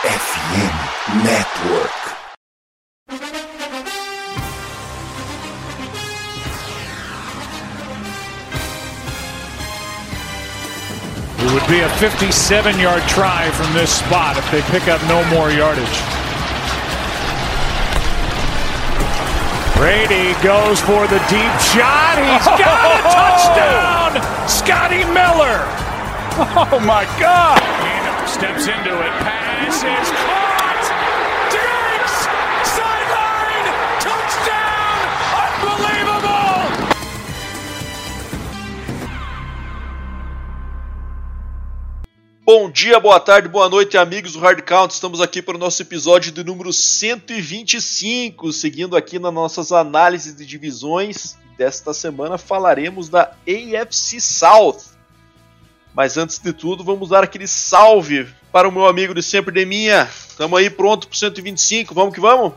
FM Network. It would be a 57 yard try from this spot if they pick up no more yardage. Brady goes for the deep shot. He's got a touchdown! Scotty Miller! Oh my God! Keenum steps into it. Bom dia, boa tarde, boa noite, amigos do Hard Count. Estamos aqui para o nosso episódio de número 125, seguindo aqui nas nossas análises de divisões. Desta semana falaremos da AFC South. Mas antes de tudo, vamos dar aquele salve para o meu amigo de sempre, Deminha. Estamos aí pronto para o 125, vamos que vamos?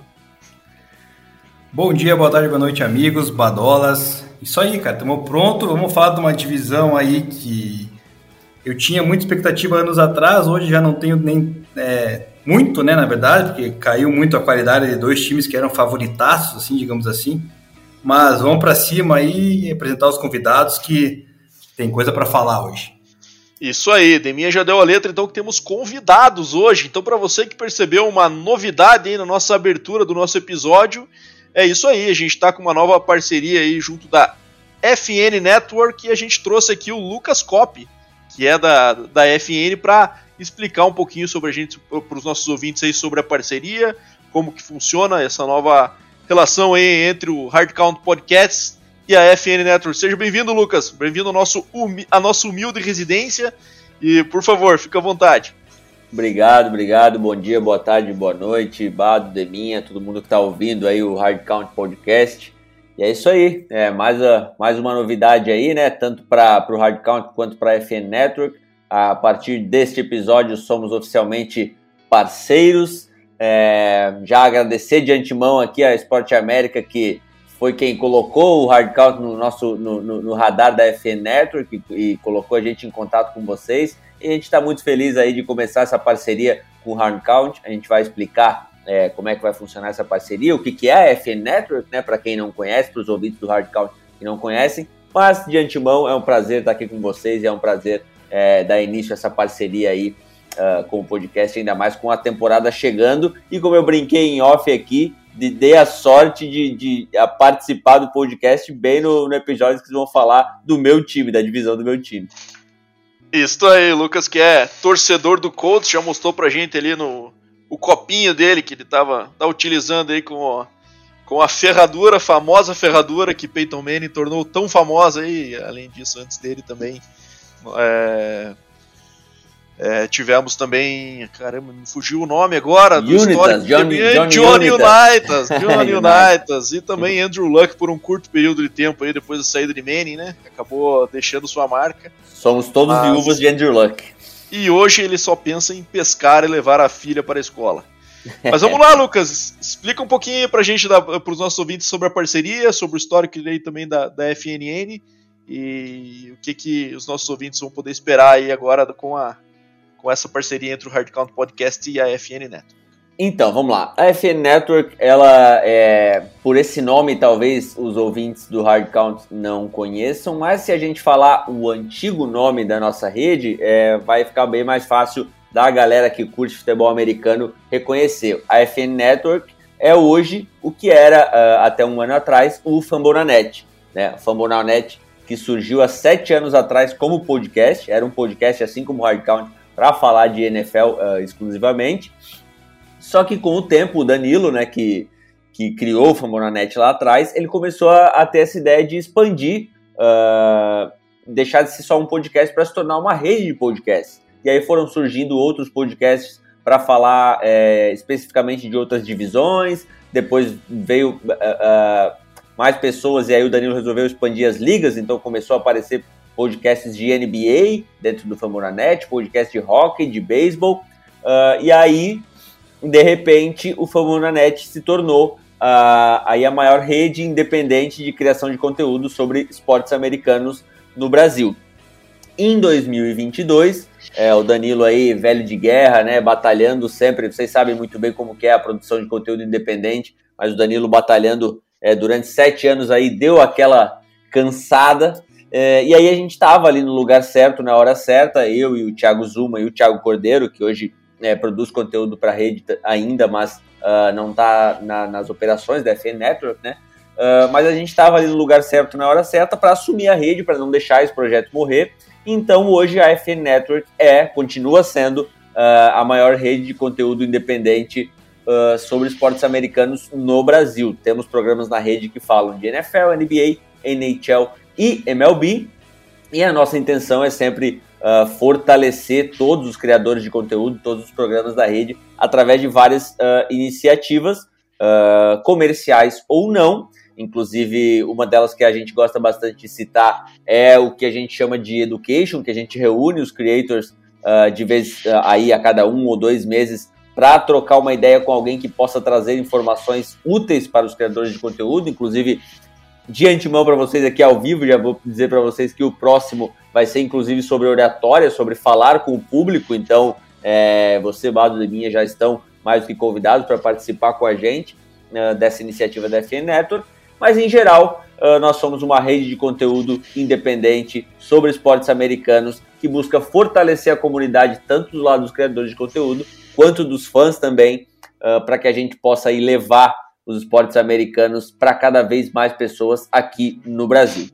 Bom dia, boa tarde, boa noite, amigos, badolas. Isso aí, cara, estamos pronto. Vamos falar de uma divisão aí que eu tinha muita expectativa anos atrás, hoje já não tenho nem é, muito, né, na verdade, porque caiu muito a qualidade de dois times que eram favoritaços, assim, digamos assim. Mas vamos para cima aí e apresentar os convidados que tem coisa para falar hoje. Isso aí, Deminha já deu a letra, então que temos convidados hoje. Então, para você que percebeu uma novidade aí na nossa abertura do nosso episódio, é isso aí. A gente está com uma nova parceria aí junto da FN Network e a gente trouxe aqui o Lucas Cop, que é da, da FN, para explicar um pouquinho sobre a gente, para os nossos ouvintes aí, sobre a parceria, como que funciona essa nova relação aí entre o Hard Count Podcasts e a FN Network. Seja bem-vindo, Lucas. Bem-vindo ao nosso, à nossa humilde residência. E, por favor, fica à vontade. Obrigado, obrigado. Bom dia, boa tarde, boa noite, Bado, Deminha, todo mundo que está ouvindo aí o Hard Count Podcast. E é isso aí, é mais, a, mais uma novidade aí, né? Tanto para o Hard Count quanto para a FN Network. A partir deste episódio, somos oficialmente parceiros. É, já agradecer de antemão aqui a Esporte América que foi quem colocou o Hard Count no nosso no, no, no radar da FN Network e, e, colocou a gente em contato com vocês. E a gente está muito feliz aí de começar essa parceria com o Hard Count. A gente vai explicar é, como é que vai funcionar essa parceria, o que, que é a FN Network, né? Para quem não conhece, para os ouvintes do Hard Count que não conhecem. Mas de antemão é um prazer estar aqui com vocês e é um prazer é, dar início a essa parceria aí uh, com o podcast, ainda mais com a temporada chegando. E como eu brinquei em off aqui, de, dei a sorte de, de a participar do podcast bem no, no episódio que vocês vão falar do meu time, da divisão do meu time. Isso aí, Lucas, que é torcedor do Colts, já mostrou pra gente ali no o copinho dele que ele tava tá utilizando aí com, com a ferradura, a famosa ferradura que Peyton Manning tornou tão famosa aí, além disso, antes dele também. É, é, tivemos também, caramba, me fugiu o nome agora do Unitas, histórico Johnny, Johnny, Johnny Unitas. Johnny Unitas e também Andrew Luck por um curto período de tempo aí depois da saída de Manning, né? Acabou deixando sua marca. Somos todos Mas- viúvos de Andrew Luck. E hoje ele só pensa em pescar e levar a filha para a escola. Mas vamos lá, Lucas. Explica um pouquinho pra gente, para os nossos ouvintes, sobre a parceria, sobre o histórico aí também da, da FNN e o que, que os nossos ouvintes vão poder esperar aí agora com, a, com essa parceria entre o Hard Count Podcast e a FN Neto. Então, vamos lá. A FN Network, ela é. Por esse nome, talvez os ouvintes do Hard Count não conheçam, mas se a gente falar o antigo nome da nossa rede, é, vai ficar bem mais fácil da galera que curte futebol americano reconhecer. A FN Network é hoje o que era ah, até um ano atrás o Fambonanet. Né? O Fambonanet que surgiu há sete anos atrás como podcast, era um podcast assim como o Hard Count para falar de NFL ah, exclusivamente. Só que com o tempo, o Danilo, né, que, que criou o Fambonanet lá atrás, ele começou a, a ter essa ideia de expandir, ah, deixar de ser só um podcast para se tornar uma rede de podcasts. E aí foram surgindo outros podcasts para falar é, especificamente de outras divisões. Depois veio ah, ah, mais pessoas e aí o Danilo resolveu expandir as ligas, então começou a aparecer podcasts de NBA dentro do Fambonanet, podcast de hockey, de beisebol. Ah, e aí de repente o Fambonanet se tornou ah, aí a maior rede independente de criação de conteúdo sobre esportes americanos no Brasil. em 2022. É, o Danilo aí, velho de guerra, né, batalhando sempre, vocês sabem muito bem como que é a produção de conteúdo independente, mas o Danilo batalhando é, durante sete anos aí, deu aquela cansada, é, e aí a gente estava ali no lugar certo, na hora certa, eu e o Thiago Zuma e o Thiago Cordeiro, que hoje é, produz conteúdo para a rede ainda, mas uh, não está na, nas operações da FN Network, né, uh, mas a gente estava ali no lugar certo, na hora certa, para assumir a rede, para não deixar esse projeto morrer, então hoje a FN Network é, continua sendo uh, a maior rede de conteúdo independente uh, sobre esportes americanos no Brasil. Temos programas na rede que falam de NFL, NBA, NHL e MLB. E a nossa intenção é sempre uh, fortalecer todos os criadores de conteúdo, todos os programas da rede, através de várias iniciativas comerciais ou não, Inclusive, uma delas que a gente gosta bastante de citar é o que a gente chama de education, que a gente reúne os creators uh, de vez uh, aí a cada um ou dois meses para trocar uma ideia com alguém que possa trazer informações úteis para os criadores de conteúdo. Inclusive, de antemão para vocês aqui ao vivo, já vou dizer para vocês que o próximo vai ser inclusive sobre oratória, sobre falar com o público. Então, é, você, Bado e minha, já estão mais do que convidados para participar com a gente uh, dessa iniciativa da FN Network mas em geral, uh, nós somos uma rede de conteúdo independente sobre esportes americanos que busca fortalecer a comunidade, tanto do lado dos criadores de conteúdo, quanto dos fãs também, uh, para que a gente possa levar os esportes americanos para cada vez mais pessoas aqui no Brasil.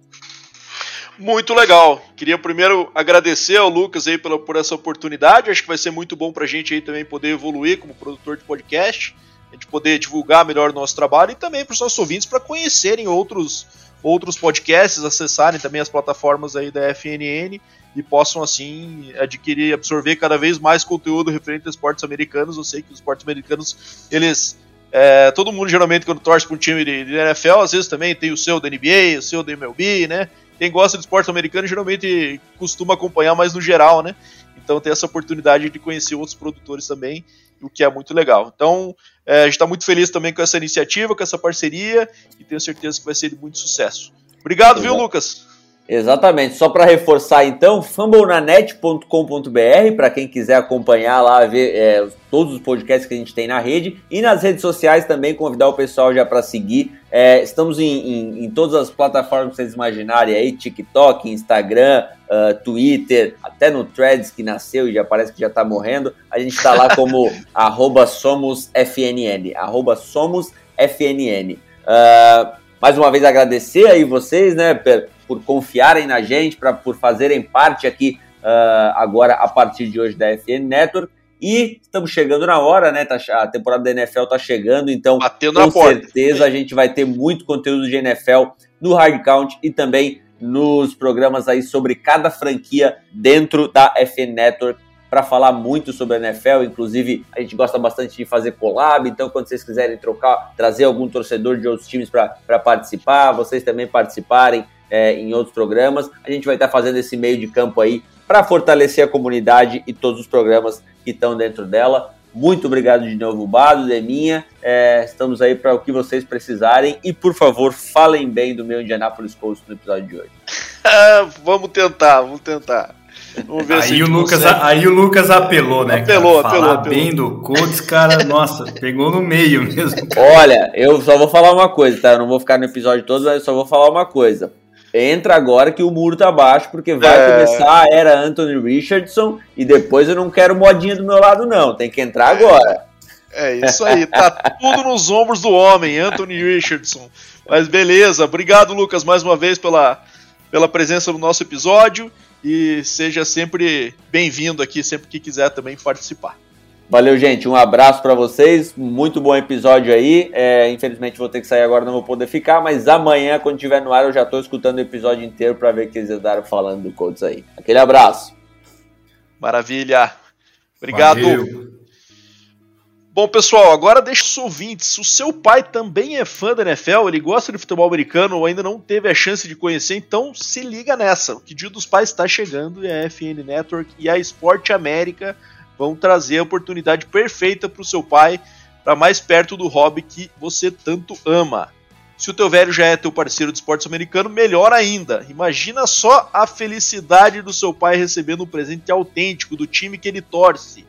Muito legal. Queria primeiro agradecer ao Lucas aí pela, por essa oportunidade. Acho que vai ser muito bom para a gente aí também poder evoluir como produtor de podcast a gente poder divulgar melhor o nosso trabalho e também para os nossos ouvintes para conhecerem outros, outros podcasts, acessarem também as plataformas aí da FNN e possam assim adquirir, absorver cada vez mais conteúdo referente a esportes americanos. Eu sei que os esportes americanos, eles é, todo mundo geralmente quando torce para um time de, de, NFL, às vezes também tem o seu da NBA, o seu da MLB, né? Quem gosta de esporte americano geralmente costuma acompanhar mais no geral, né? Então tem essa oportunidade de conhecer outros produtores também, o que é muito legal. Então é, a gente está muito feliz também com essa iniciativa, com essa parceria e tenho certeza que vai ser de muito sucesso. Obrigado, Exato. viu, Lucas? Exatamente. Só para reforçar então, fumblenanet.com.br para quem quiser acompanhar lá, ver é, todos os podcasts que a gente tem na rede e nas redes sociais também convidar o pessoal já para seguir. É, estamos em, em, em, todas as plataformas que vocês imaginarem aí, TikTok, Instagram, uh, Twitter, até no Threads que nasceu e já parece que já está morrendo. A gente está lá como arroba somosfnn, arroba somosfnn. Uh, mais uma vez agradecer aí vocês, né, por confiarem na gente, pra, por fazerem parte aqui uh, agora a partir de hoje da FN Network. E estamos chegando na hora, né? Tá, a temporada da NFL tá chegando, então com certeza a gente vai ter muito conteúdo de NFL no Hard Count e também nos programas aí sobre cada franquia dentro da FN Network para falar muito sobre a NFL. Inclusive, a gente gosta bastante de fazer collab, então quando vocês quiserem trocar, trazer algum torcedor de outros times para participar, vocês também participarem é, em outros programas. A gente vai estar tá fazendo esse meio de campo aí para fortalecer a comunidade e todos os programas que estão dentro dela. Muito obrigado de novo, Bado, Deminha. É, estamos aí para o que vocês precisarem. E, por favor, falem bem do meu Indianapolis Colts no episódio de hoje. vamos tentar, vamos tentar. Vamos ver aí, o Lucas, aí o Lucas apelou, né? Apelou, cara? apelou, apelou. bem do Colts, cara, nossa, pegou no meio mesmo. Olha, eu só vou falar uma coisa, tá? Eu não vou ficar no episódio todo, mas eu só vou falar uma coisa. Entra agora que o muro tá baixo, porque vai é... começar a era Anthony Richardson e depois eu não quero modinha do meu lado, não. Tem que entrar agora. É isso aí, tá tudo nos ombros do homem, Anthony Richardson. Mas beleza, obrigado, Lucas, mais uma vez pela, pela presença no nosso episódio e seja sempre bem-vindo aqui, sempre que quiser também participar. Valeu, gente. Um abraço para vocês. Muito bom episódio aí. É, infelizmente vou ter que sair agora, não vou poder ficar, mas amanhã, quando estiver no ar, eu já estou escutando o episódio inteiro para ver o que eles andaram falando do Colts aí. Aquele abraço. Maravilha. Obrigado. Valeu. Bom, pessoal, agora deixa os ouvintes. Se o seu pai também é fã da NFL, ele gosta de futebol americano ou ainda não teve a chance de conhecer, então se liga nessa. O que dia dos pais está chegando e a FN Network e a Esporte América vão trazer a oportunidade perfeita para o seu pai, para mais perto do hobby que você tanto ama. Se o teu velho já é teu parceiro de esportes americano, melhor ainda. Imagina só a felicidade do seu pai recebendo um presente autêntico do time que ele torce.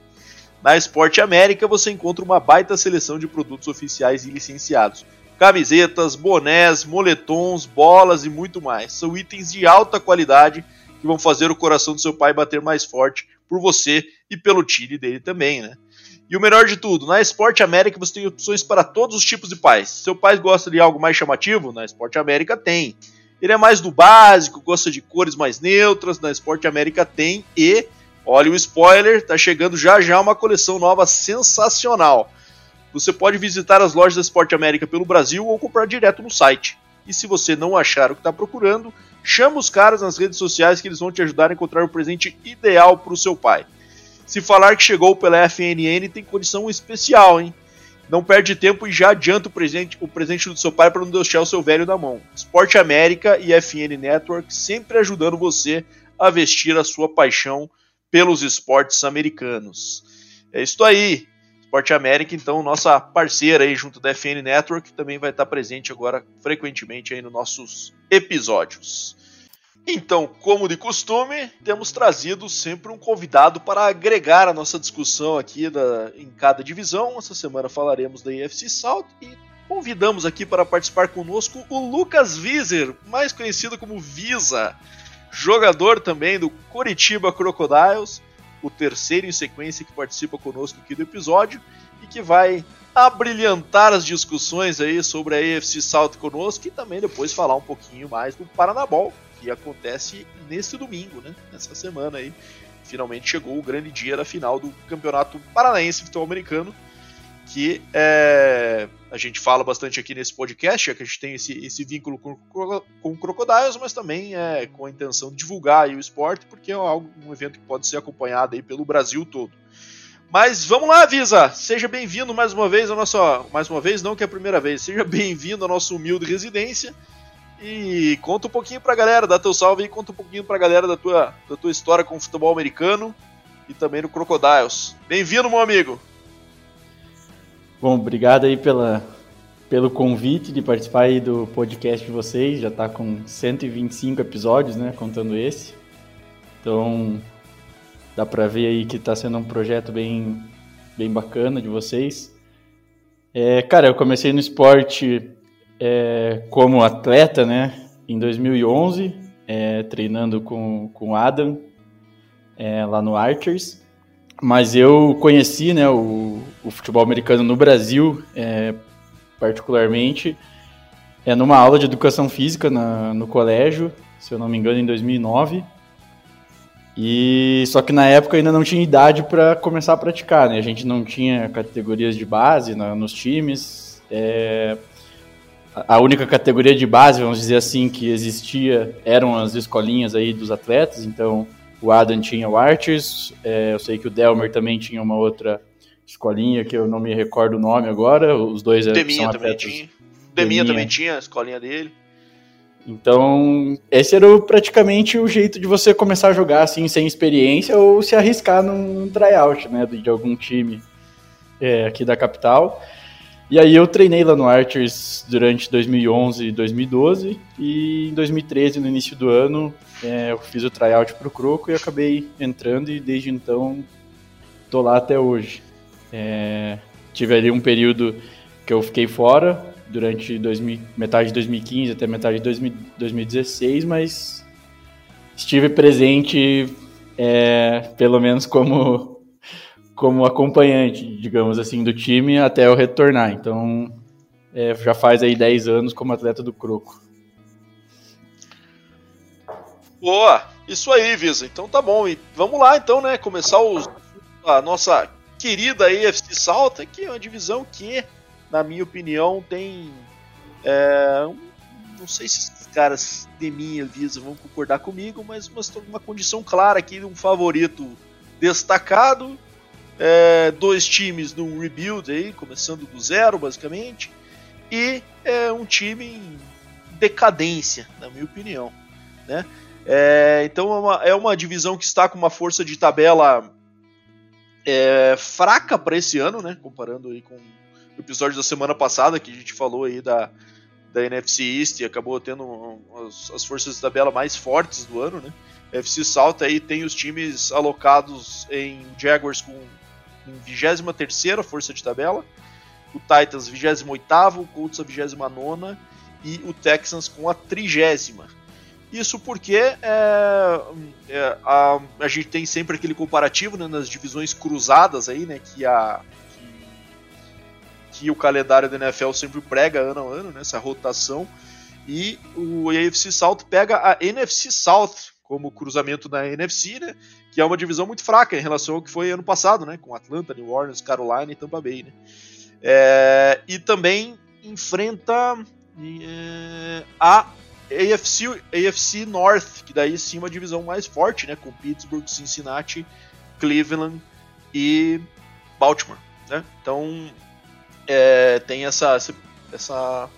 Na Esporte América você encontra uma baita seleção de produtos oficiais e licenciados. Camisetas, bonés, moletons, bolas e muito mais. São itens de alta qualidade que vão fazer o coração do seu pai bater mais forte por você e pelo time dele também, né? E o melhor de tudo, na Esporte América você tem opções para todos os tipos de pais. Se seu pai gosta de algo mais chamativo, na Esporte América tem. Ele é mais do básico, gosta de cores mais neutras, na Esporte América tem. E, olha o spoiler, tá chegando já já uma coleção nova sensacional. Você pode visitar as lojas da Esporte América pelo Brasil ou comprar direto no site. E se você não achar o que está procurando, chama os caras nas redes sociais que eles vão te ajudar a encontrar o presente ideal para o seu pai. Se falar que chegou pela FNN, tem condição especial, hein? Não perde tempo e já adianta o presente, o presente do seu pai para não deixar o seu velho na mão. Esporte América e FN Network sempre ajudando você a vestir a sua paixão pelos esportes americanos. É isso aí. Esporte América, então, nossa parceira aí junto da FN Network, também vai estar presente agora frequentemente aí nos nossos episódios. Então, como de costume, temos trazido sempre um convidado para agregar a nossa discussão aqui da, em cada divisão. Essa semana falaremos da EFC South e convidamos aqui para participar conosco o Lucas Vizer, mais conhecido como Visa, jogador também do Curitiba Crocodiles, o terceiro em sequência que participa conosco aqui do episódio e que vai abrilhantar as discussões aí sobre a EFC South conosco e também depois falar um pouquinho mais do Paranabol, que acontece nesse domingo, né? Nessa semana aí. Finalmente chegou o grande dia da final do Campeonato Paranaense Futebol Americano, que é, a gente fala bastante aqui nesse podcast, é que a gente tem esse, esse vínculo com, com Crocodiles, mas também é com a intenção de divulgar o esporte, porque é algo, um evento que pode ser acompanhado aí pelo Brasil todo. Mas vamos lá, Visa! Seja bem-vindo mais uma vez ao nosso. Mais uma vez, não que é a primeira vez, seja bem-vindo à nossa humilde residência. E conta um pouquinho pra galera, dá teu salve e conta um pouquinho pra galera da tua, da tua história com o futebol americano e também no Crocodiles. Bem-vindo, meu amigo! Bom, obrigado aí pela, pelo convite de participar aí do podcast de vocês. Já está com 125 episódios, né? Contando esse. Então, dá para ver aí que está sendo um projeto bem, bem bacana de vocês. É, cara, eu comecei no esporte é, como atleta, né? Em 2011, é, treinando com, com o Adam é, lá no Archers. Mas eu conheci né, o, o futebol americano no Brasil, é, particularmente, é numa aula de educação física na, no colégio, se eu não me engano, em 2009. E só que na época ainda não tinha idade para começar a praticar, né? A gente não tinha categorias de base na, nos times. É, a única categoria de base, vamos dizer assim, que existia eram as escolinhas aí dos atletas. Então, o Adam tinha o Archers, é, eu sei que o Delmer também tinha uma outra escolinha que eu não me recordo o nome agora. Os dois Deminha são também tinha. Deminha, Deminha também tinha a escolinha dele. Então, esse era praticamente o jeito de você começar a jogar assim, sem experiência ou se arriscar num tryout, né, de algum time é, aqui da capital. E aí eu treinei lá no Archers durante 2011 e 2012 e em 2013, no início do ano, é, eu fiz o tryout pro Croco e acabei entrando e desde então tô lá até hoje. É, tive ali um período que eu fiquei fora durante 2000, metade de 2015 até metade de 2000, 2016, mas estive presente é, pelo menos como como acompanhante, digamos assim, do time até eu retornar. Então, é, já faz aí 10 anos como atleta do Croco. Boa, isso aí, Visa. Então tá bom. E vamos lá, então, né? Começar os, a nossa querida AFC Salta, que é uma divisão que, na minha opinião, tem. É, não sei se esses caras de minha Visa vão concordar comigo, mas uma, uma condição clara aqui de um favorito destacado. É, dois times num rebuild aí, começando do zero, basicamente. E é, um time em decadência, na minha opinião. Né? É, então é uma, é uma, divisão que está com uma força de tabela é, fraca para esse ano, né? Comparando aí com o episódio da semana passada que a gente falou aí da, da NFC East e acabou tendo as, as forças de tabela mais fortes do ano, né? A NFC South aí tem os times alocados em Jaguars com em 23 força de tabela, o Titans 28 o Colts a 29 e o Texans com a trigésima. Isso porque é, é, a, a gente tem sempre aquele comparativo né, nas divisões cruzadas aí, né, que, a, que, que o calendário da NFL sempre prega ano a ano, né, essa rotação. E o AFC South pega a NFC South como cruzamento da NFC, né, que é uma divisão muito fraca em relação ao que foi ano passado, né, com Atlanta, New Orleans, Carolina e Tampa Bay. Né. É, e também enfrenta é, a AFC, AFC North, que daí sim é uma divisão mais forte, né, com Pittsburgh, Cincinnati, Cleveland e Baltimore, né? Então é, tem essa, essa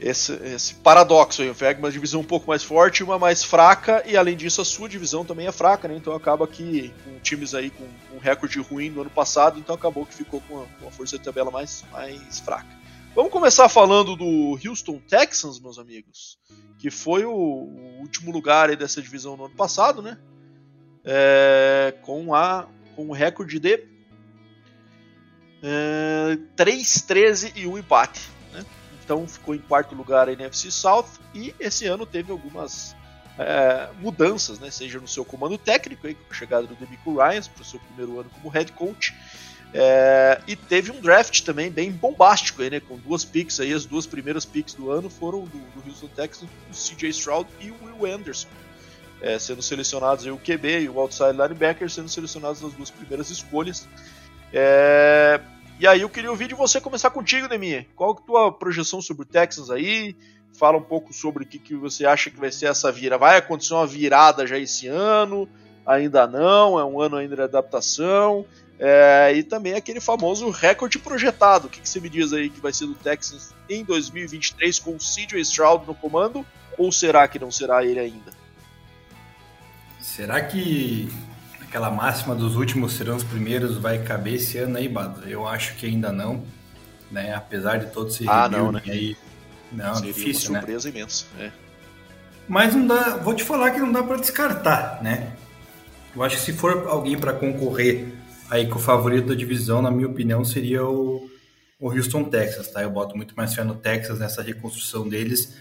esse, esse, paradoxo aí, o VEG uma divisão um pouco mais forte, uma mais fraca, e além disso a sua divisão também é fraca, né? Então acaba que com times aí com um recorde ruim no ano passado, então acabou que ficou com uma, força de tabela mais, mais fraca. Vamos começar falando do Houston Texans, meus amigos, que foi o, o último lugar dessa divisão no ano passado, né? É, com a com o recorde de é, 3, 13 e 1 empate. Então ficou em quarto lugar a NFC South e esse ano teve algumas é, mudanças, né? seja no seu comando técnico, aí, com a chegada do Demico Ryans para o seu primeiro ano como head coach, é, e teve um draft também bem bombástico aí, né? Com duas picks aí, as duas primeiras picks do ano foram do, do Houston Texans, o CJ Stroud e o Will Anderson. É, sendo selecionados aí o QB e o outside linebacker sendo selecionados nas duas primeiras escolhas. É, e aí eu queria ouvir de você começar contigo, Demi. Qual é a tua projeção sobre o Texans aí? Fala um pouco sobre o que, que você acha que vai ser essa vira. Vai acontecer uma virada já esse ano? Ainda não? É um ano ainda de adaptação? É, e também aquele famoso recorde projetado. O que, que, você me diz aí que vai ser do Texans em 2023 com o CJ Stroud no comando? Ou será que não será ele ainda? Será que aquela máxima dos últimos serão os primeiros vai caber esse ano aí, Bado? Eu acho que ainda não, né? Apesar de todos esse ah, não, né? aí. Não, Seria difícil, uma surpresa né? imensa. É. Mas não dá, vou te falar que não dá para descartar, né? Eu acho que se for alguém para concorrer aí que o favorito da divisão, na minha opinião, seria o, o Houston Texas, tá? Eu boto muito mais fé no Texas nessa reconstrução deles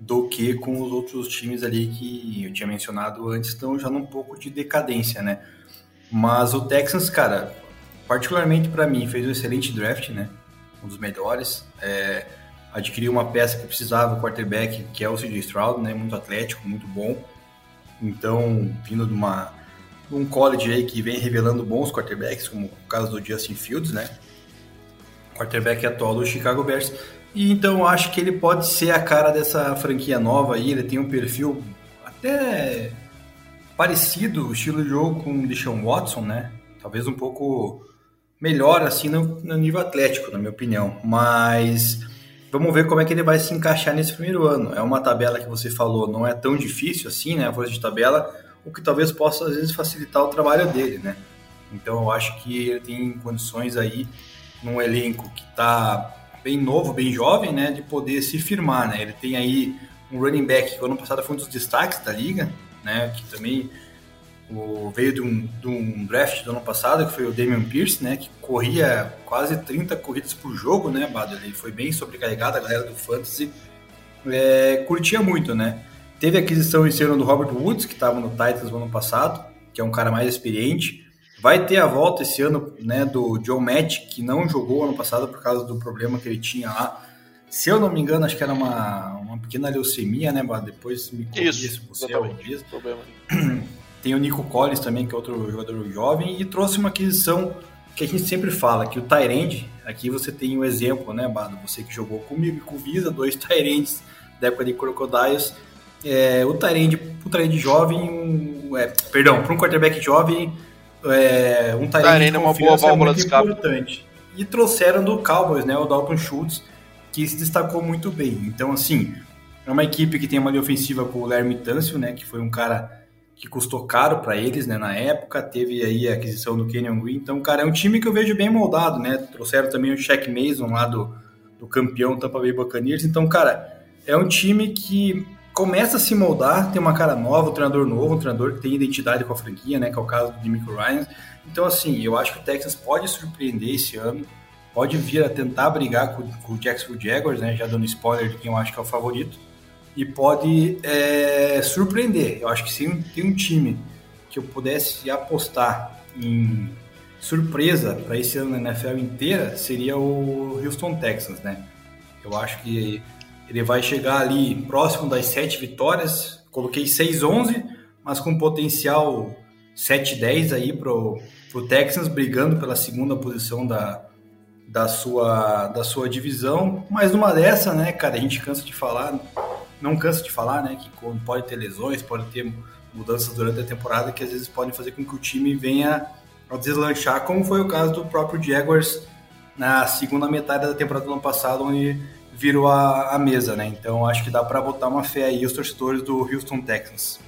do que com os outros times ali que eu tinha mencionado antes, estão já num pouco de decadência, né? Mas o Texans, cara, particularmente para mim, fez um excelente draft, né? Um dos melhores. É, adquiriu uma peça que precisava, o quarterback, que é o CJ Stroud, né? Muito atlético, muito bom. Então, vindo de uma um college aí que vem revelando bons quarterbacks, como o caso do Justin Fields, né? Quarterback atual do Chicago Bears. E então acho que ele pode ser a cara dessa franquia nova aí. Ele tem um perfil até parecido, o estilo de jogo com o Deshaun Watson, né? Talvez um pouco melhor assim no, no nível atlético, na minha opinião. Mas vamos ver como é que ele vai se encaixar nesse primeiro ano. É uma tabela que você falou, não é tão difícil assim, né? A força de tabela o que talvez possa às vezes facilitar o trabalho dele, né? Então eu acho que ele tem condições aí num elenco que está bem novo, bem jovem, né, de poder se firmar, né? Ele tem aí um running back que ano passado foi um dos destaques da liga, né, que também o, veio de um, de um, draft do ano passado, que foi o Damian Pierce, né, que corria quase 30 corridas por jogo, né, Bado? Ele foi bem sobrecarregado, a galera do Fantasy é, curtia muito, né? Teve aquisição esse ano do Robert Woods, que estava no Titans no ano passado, que é um cara mais experiente. Vai ter a volta esse ano né, do John Matt, que não jogou ano passado por causa do problema que ele tinha lá. Se eu não me engano, acho que era uma, uma pequena leucemia, né, Bado? Depois me corrija se você é disso. Tem o Nico Collins também, que é outro jogador jovem, e trouxe uma aquisição que a gente sempre fala, que o Tyrande, aqui você tem o um exemplo, né, Bado? Você que jogou comigo e com o Visa, dois Tyrands da época de Crocodiles, é, o Tyrande, o Tyrande jovem, um, é, perdão, para um quarterback jovem, é, um Tyrande é uma boa é válvula de importante. E trouxeram do Cowboys, né, o Dalton Schultz, que se destacou muito bem. Então, assim, é uma equipe que tem uma linha ofensiva com o Lermy Tâncio, né, que foi um cara que custou caro para eles, né, na época, teve aí a aquisição do Kenyon Green. Então, cara, é um time que eu vejo bem moldado, né? Trouxeram também o Shaq Mason lá do, do campeão Tampa Bay Buccaneers. Então, cara, é um time que começa a se moldar, tem uma cara nova, um treinador novo, um treinador que tem identidade com a franquia, né, que é o caso do Demico Ryan. Então, assim, eu acho que o Texas pode surpreender esse ano, pode vir a tentar brigar com, com o Jacksonville Jaguars, né, já dando spoiler de quem eu acho que é o favorito, e pode é, surpreender. Eu acho que se tem um time que eu pudesse apostar em surpresa para esse ano na NFL inteira, seria o Houston Texans, né? Eu acho que ele vai chegar ali próximo das sete vitórias. Coloquei 6-11, mas com potencial 7-10 aí pro, pro Texans, brigando pela segunda posição da, da, sua, da sua divisão. Mas numa dessa, né, cara, a gente cansa de falar, não cansa de falar, né, que pode ter lesões, pode ter mudanças durante a temporada que às vezes podem fazer com que o time venha a deslanchar, como foi o caso do próprio Jaguars na segunda metade da temporada do ano passado, onde virou a, a mesa, né? Então acho que dá para botar uma fé aí os torcedores do Houston Texans.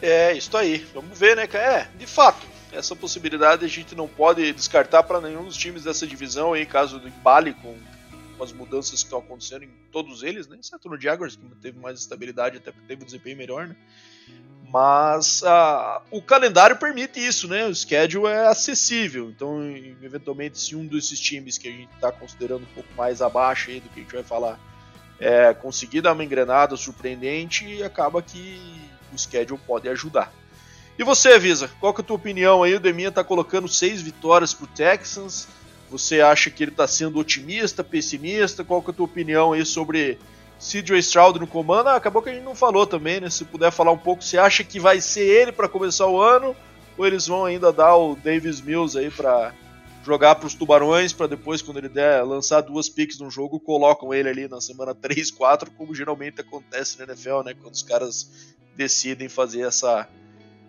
É, isso aí. Vamos ver, né, cara? É, de fato, essa possibilidade a gente não pode descartar para nenhum dos times dessa divisão aí, caso do embale com, com as mudanças que estão acontecendo em todos eles, né? Exceto no Jaguars, que teve mais estabilidade, até porque teve um desempenho melhor, né? Mas uh, o calendário permite isso, né? O schedule é acessível. Então, eventualmente, se um desses times que a gente está considerando um pouco mais abaixo aí do que a gente vai falar é, conseguir dar uma engrenada surpreendente, acaba que o schedule pode ajudar. E você, Visa, qual que é a tua opinião aí? O Deminha está colocando seis vitórias para o Texans. Você acha que ele está sendo otimista, pessimista? Qual que é a tua opinião aí sobre CJ Stroud no comando, ah, acabou que a gente não falou também, né? Se puder falar um pouco, você acha que vai ser ele para começar o ano ou eles vão ainda dar o Davis Mills aí para jogar para os Tubarões para depois quando ele der lançar duas picks no jogo, colocam ele ali na semana 3, 4, como geralmente acontece na NFL, né, quando os caras decidem fazer essa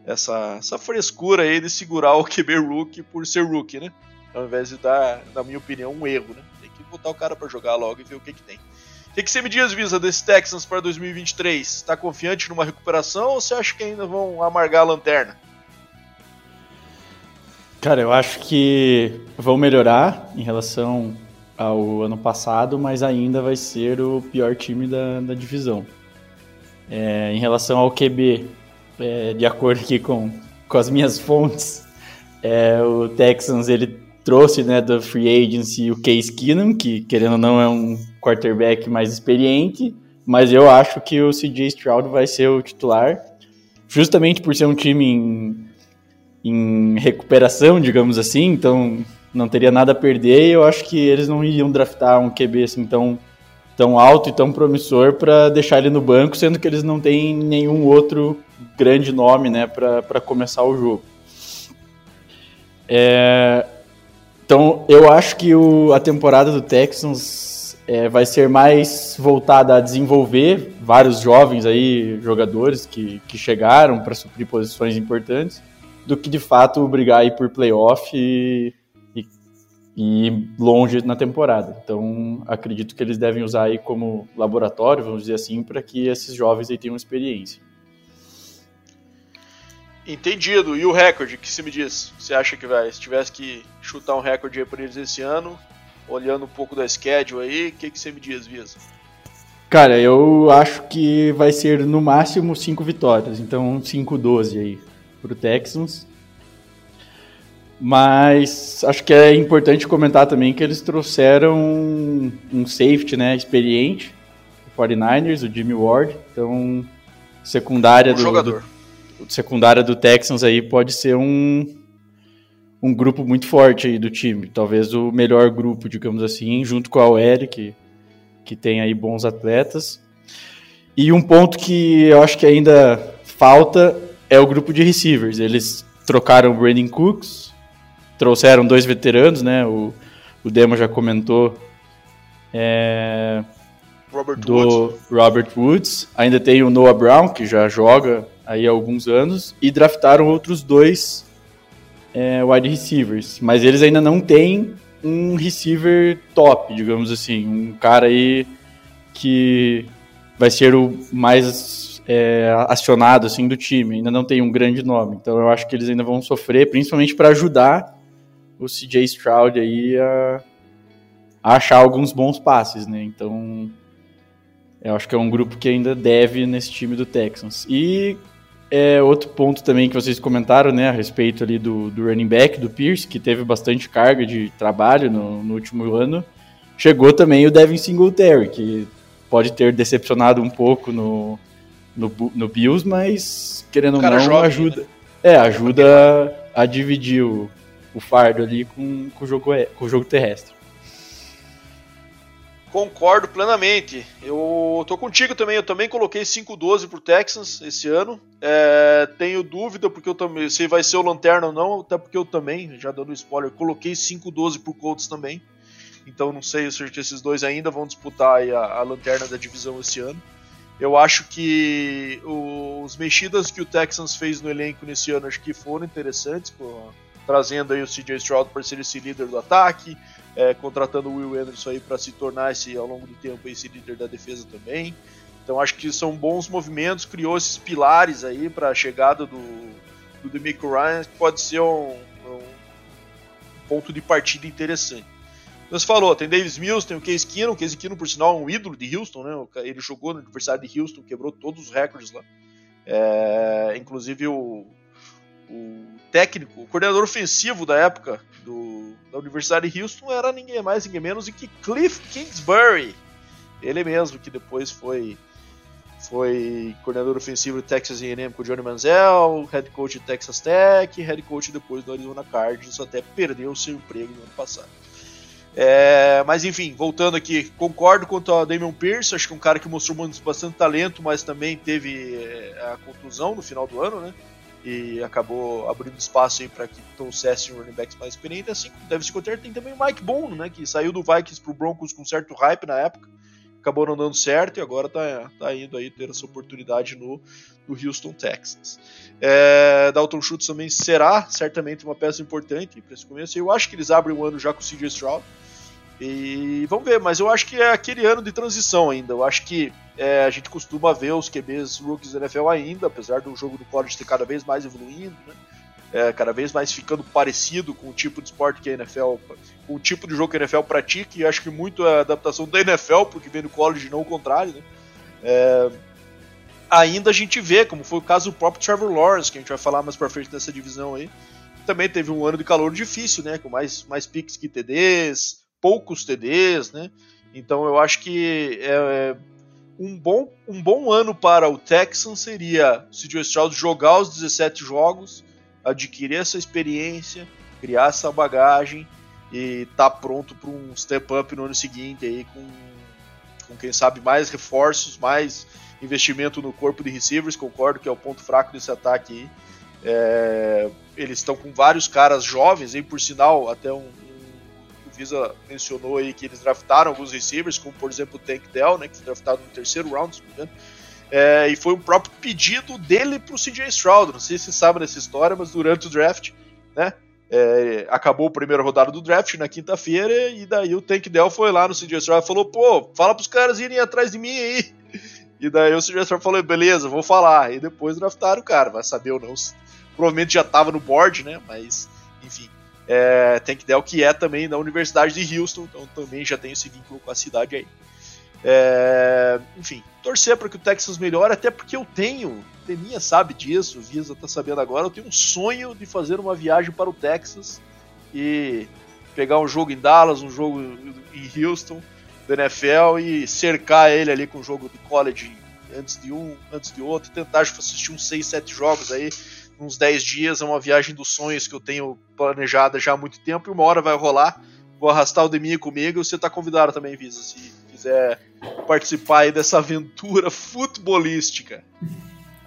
essa essa frescura aí de segurar o QB rookie por ser rookie, né? Ao invés de dar, na minha opinião, um erro, né? Tem que botar o cara para jogar logo e ver o que que tem. O que, que você me diz, Visa, desse Texans para 2023? Está confiante numa recuperação ou você acha que ainda vão amargar a lanterna? Cara, eu acho que vão melhorar em relação ao ano passado, mas ainda vai ser o pior time da, da divisão. É, em relação ao QB, é, de acordo aqui com, com as minhas fontes, é, o Texans ele trouxe né, da free agency o Case Keenum, que querendo ou não é um quarterback mais experiente, mas eu acho que o CJ Stroud vai ser o titular, justamente por ser um time em, em recuperação, digamos assim, então não teria nada a perder e eu acho que eles não iriam draftar um QB assim tão, tão alto e tão promissor para deixar ele no banco, sendo que eles não têm nenhum outro grande nome né, para começar o jogo. É, então, eu acho que o, a temporada do Texans é, vai ser mais voltada a desenvolver vários jovens aí, jogadores que, que chegaram para suprir posições importantes, do que de fato brigar aí por playoff e, e, e longe na temporada. Então, acredito que eles devem usar aí como laboratório, vamos dizer assim, para que esses jovens aí tenham experiência. Entendido. E o recorde, que você me diz? Você acha que vai? Se tivesse que chutar um recorde aí para eles esse ano, olhando um pouco da schedule aí, o que, que você me diz, Visa? Cara, eu acho que vai ser no máximo 5 vitórias, então 5-12 aí pro Texans. Mas acho que é importante comentar também que eles trouxeram um safety, né, experiente, o 49ers, o Jimmy Ward, então secundária um do, jogador. do secundária do Texans aí pode ser um, um grupo muito forte aí do time. Talvez o melhor grupo, digamos assim, junto com a que, que tem aí bons atletas. E um ponto que eu acho que ainda falta é o grupo de receivers. Eles trocaram o Brandon Cooks, trouxeram dois veteranos, né? O, o Demo já comentou. É, Robert do Woods. Robert Woods. Ainda tem o Noah Brown, que já joga aí há alguns anos, e draftaram outros dois é, wide receivers. Mas eles ainda não têm um receiver top, digamos assim. Um cara aí que vai ser o mais é, acionado assim, do time. Ainda não tem um grande nome. Então eu acho que eles ainda vão sofrer, principalmente para ajudar o CJ Stroud aí a, a achar alguns bons passes, né? Então, eu acho que é um grupo que ainda deve nesse time do Texans. E é outro ponto também que vocês comentaram, né, a respeito ali do, do running back, do Pierce, que teve bastante carga de trabalho no, no último ano. Chegou também o Devin Singletary, que pode ter decepcionado um pouco no, no, no Bills, mas querendo ou não, jovem, ajuda, né? é, ajuda a, a dividir o, o fardo ali com, com, o jogo, com o jogo terrestre. Concordo plenamente. Eu tô contigo também. Eu também coloquei 5-12 pro Texans esse ano. É, tenho dúvida porque eu também se vai ser o lanterna ou não, até porque eu também, já dando spoiler, coloquei 5-12 pro Colts também. Então não sei se esses dois ainda vão disputar a, a lanterna da divisão esse ano. Eu acho que os mexidas que o Texans fez no elenco nesse ano acho que foram interessantes, trazendo aí o CJ Stroud para ser esse líder do ataque, é, contratando o Will Anderson aí para se tornar esse, ao longo do tempo esse líder da defesa também. Então acho que são bons movimentos, criou esses pilares aí para a chegada do, do Demico Ryan, que pode ser um, um ponto de partida interessante. Você falou, tem Davis Mills, tem o Case Keenum, o Case Keenum, por sinal, é um ídolo de Houston, né? Ele jogou no aniversário de Houston, quebrou todos os recordes lá. É, inclusive o, o técnico, o coordenador ofensivo da época do, da Universidade de Houston era ninguém mais, ninguém menos do que Cliff Kingsbury. Ele mesmo, que depois foi foi coordenador ofensivo do Texas A&M com o Johnny Manziel, head coach de Texas Tech, head coach depois do Arizona Cardinals, até perdeu seu emprego no ano passado. É, mas enfim, voltando aqui, concordo quanto a Damian Pierce, acho que é um cara que mostrou bastante talento, mas também teve é, a contusão no final do ano, né? E acabou abrindo espaço aí para que trouxesse running backs mais experiente, assim como deve se conter. Tem também o Mike Boone, né, que saiu do Vikings pro Broncos com certo hype na época, acabou não dando certo e agora tá, tá indo aí ter essa oportunidade no, no Houston Texans. É, Dalton Schultz também será certamente uma peça importante para esse começo. Eu acho que eles abrem um ano já com o CJ Stroud. E vamos ver, mas eu acho que é aquele ano de transição ainda. Eu acho que é, a gente costuma ver os QBs rookies da NFL ainda, apesar do jogo do college ter cada vez mais evoluindo, né? é, cada vez mais ficando parecido com o tipo de esporte que a NFL, com o tipo de jogo que a NFL pratica, e acho que muito é a adaptação da NFL, porque vem do college não o contrário. Né? É, ainda a gente vê, como foi o caso do próprio Trevor Lawrence, que a gente vai falar mais pra frente nessa divisão aí, também teve um ano de calor difícil, né? Com mais, mais picks que TDs, poucos TDs, né? Então eu acho que é, é, um, bom, um bom ano para o Texans seria o CJ Stroud jogar os 17 jogos, adquirir essa experiência, criar essa bagagem e tá pronto para um step up no ano seguinte aí com, com quem sabe mais reforços, mais investimento no corpo de receivers, concordo que é o ponto fraco desse ataque aí. É, eles estão com vários caras jovens, aí por sinal, até um, Visa mencionou aí que eles draftaram alguns receivers, como por exemplo o Tank Dell, né, que foi draftado no terceiro round, se não me engano. É, e foi um próprio pedido dele para o CJ Stroud. Não sei se sabe dessa história, mas durante o draft, né? É, acabou a primeira rodada do draft na quinta-feira, e daí o Tank Dell foi lá no CJ Stroud e falou: pô, fala para os caras irem atrás de mim aí. E daí o CJ Stroud falou: beleza, vou falar. E depois draftaram o cara, vai saber ou não. Provavelmente já estava no board, né? Mas, enfim é, Dell, que é também da Universidade de Houston, então também já tem esse vínculo com a cidade aí. É, enfim, torcer para que o Texas melhore, até porque eu tenho, Teminha sabe disso, o Visa tá sabendo agora, eu tenho um sonho de fazer uma viagem para o Texas e pegar um jogo em Dallas, um jogo em Houston, da NFL e cercar ele ali com um jogo de college antes de um, antes de outro, tentar assistir uns 6, 7 jogos aí uns 10 dias, é uma viagem dos sonhos que eu tenho planejada já há muito tempo e uma hora vai rolar. Vou arrastar o Deminha comigo. Você está convidado também, Visa, se quiser participar aí dessa aventura futebolística.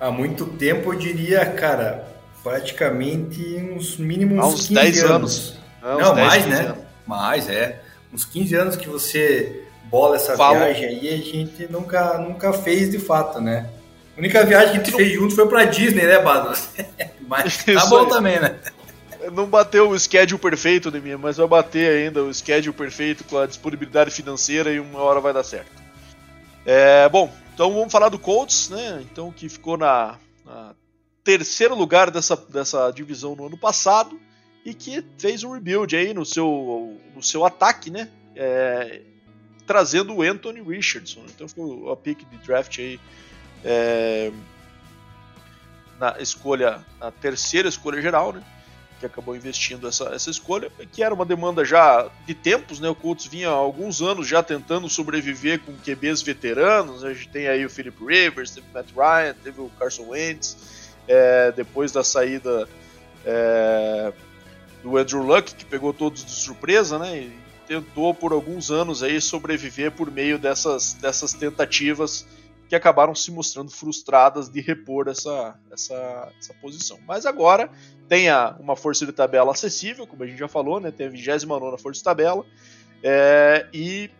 Há muito tempo eu diria, cara, praticamente uns mínimos há uns 10 anos. anos. Não, Não 10, mais, né? Anos. Mais, é. Uns 15 anos que você bola essa Falou. viagem aí a gente nunca, nunca fez de fato, né? A única viagem que a gente fez junto foi pra Disney, né, Bado? Mas tá bom também, né? Não bateu o schedule perfeito de mim, mas vai bater ainda o schedule perfeito com a disponibilidade financeira e uma hora vai dar certo. É, bom, então vamos falar do Colts, né? Então que ficou na, na terceiro lugar dessa, dessa divisão no ano passado e que fez um rebuild aí no seu, no seu ataque, né? é, trazendo o Anthony Richardson. Então foi a pick de draft aí é, na escolha, a terceira escolha geral, né? Que acabou investindo essa, essa escolha, que era uma demanda já de tempos, né? O Colts vinha há alguns anos já tentando sobreviver com QBs veteranos. A gente tem aí o Philip Rivers, teve o Matt Ryan, teve o Carson Wentz, é, depois da saída é, do Andrew Luck, que pegou todos de surpresa, né? E tentou por alguns anos aí sobreviver por meio dessas, dessas tentativas que acabaram se mostrando frustradas de repor essa, essa, essa posição. Mas agora tem a, uma força de tabela acessível, como a gente já falou, né? tem a 29 força de tabela. É, e,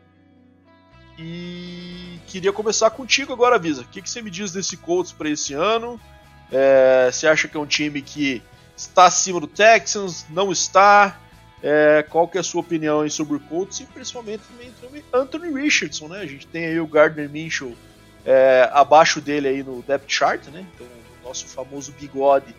e queria começar contigo agora, Visa. O que, que você me diz desse Colts para esse ano? É, você acha que é um time que está acima do Texans? Não está? É, qual que é a sua opinião sobre o Colts e principalmente Anthony Richardson, né? A gente tem aí o Gardner Minshew é, abaixo dele aí no depth chart, né? Então, o nosso famoso bigode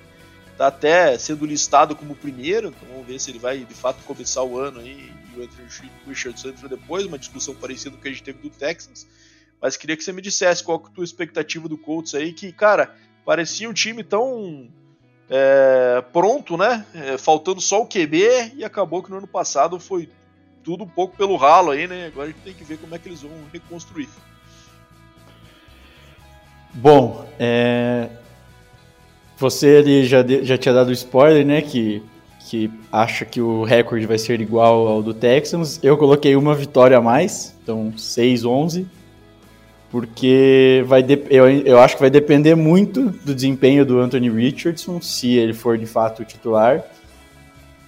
está até sendo listado como primeiro, então vamos ver se ele vai de fato começar o ano aí e o Anthony Richardson entra depois, uma discussão parecida com que a gente teve do Texans. Mas queria que você me dissesse qual é a tua expectativa do Colts aí, que, cara, parecia um time tão é, pronto, né? É, faltando só o QB e acabou que no ano passado foi tudo um pouco pelo ralo aí, né? Agora a gente tem que ver como é que eles vão reconstruir. Bom, é... você ali já, já tinha dado spoiler, né? Que, que acha que o recorde vai ser igual ao do Texans. Eu coloquei uma vitória a mais, então 6-11. Porque vai de... eu, eu acho que vai depender muito do desempenho do Anthony Richardson, se ele for de fato o titular.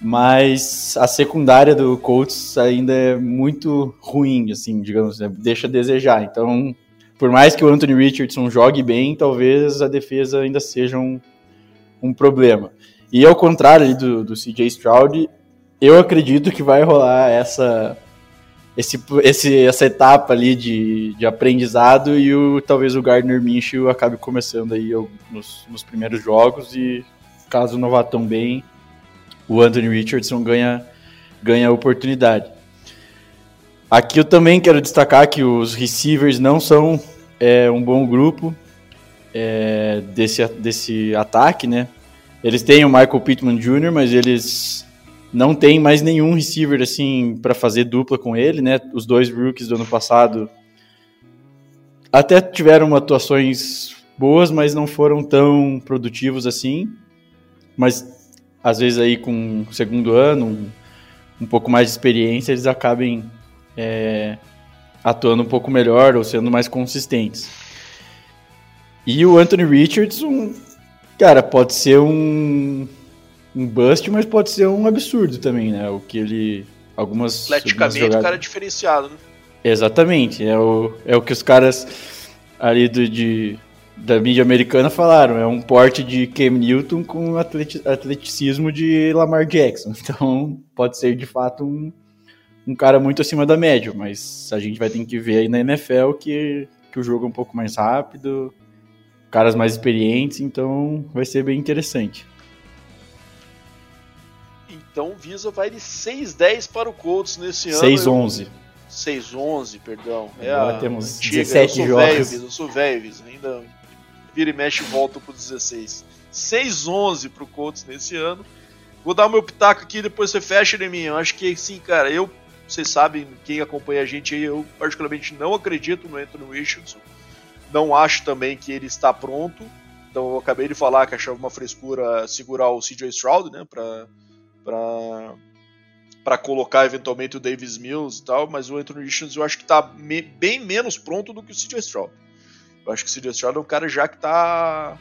Mas a secundária do Colts ainda é muito ruim, assim, digamos, né? deixa a desejar. Então, por mais que o Anthony Richardson jogue bem, talvez a defesa ainda seja um, um problema. E ao contrário do, do CJ Stroud, eu acredito que vai rolar essa, esse, esse, essa etapa ali de, de aprendizado e o, talvez o Gardner Minshew acabe começando aí nos, nos primeiros jogos e caso não vá tão bem, o Anthony Richardson ganha, ganha a oportunidade. Aqui eu também quero destacar que os receivers não são é, um bom grupo é, desse, desse ataque, né? Eles têm o Michael Pittman Jr., mas eles não têm mais nenhum receiver assim para fazer dupla com ele, né? Os dois rookies do ano passado até tiveram atuações boas, mas não foram tão produtivos assim. Mas às vezes aí com o segundo ano, um, um pouco mais de experiência, eles acabem é, atuando um pouco melhor ou sendo mais consistentes. E o Anthony Richardson, cara, pode ser um, um bust, mas pode ser um absurdo também, né? O que ele. Algumas. Atleticamente, jogadas... o cara é diferenciado, né? Exatamente. É o, é o que os caras ali do, de, da mídia americana falaram. É um porte de Cam Newton com atleticismo de Lamar Jackson. Então, pode ser de fato um um cara muito acima da média, mas a gente vai ter que ver aí na NFL que, que o jogo é um pouco mais rápido, caras mais experientes, então vai ser bem interessante. Então o Visa vai de 6-10 para o Colts nesse ano. 6-11. 6-11, perdão. É Agora a temos antiga. 17 eu jogos. Visa, eu sou velho, Visa. Ainda vira e mexe e volta pro 16. 6-11 para o Colts nesse ano. Vou dar o meu pitaco aqui depois você fecha em mim. Eu acho que sim, cara. Eu vocês sabem, quem acompanha a gente eu particularmente não acredito no Anthony Richardson. Não acho também que ele está pronto. Então eu acabei de falar que achava uma frescura segurar o CJ Stroud, né, para colocar eventualmente o Davis Mills e tal, mas o Anthony Richardson eu acho que está me, bem menos pronto do que o CJ Stroud. Eu acho que o CJ Stroud é um cara já que está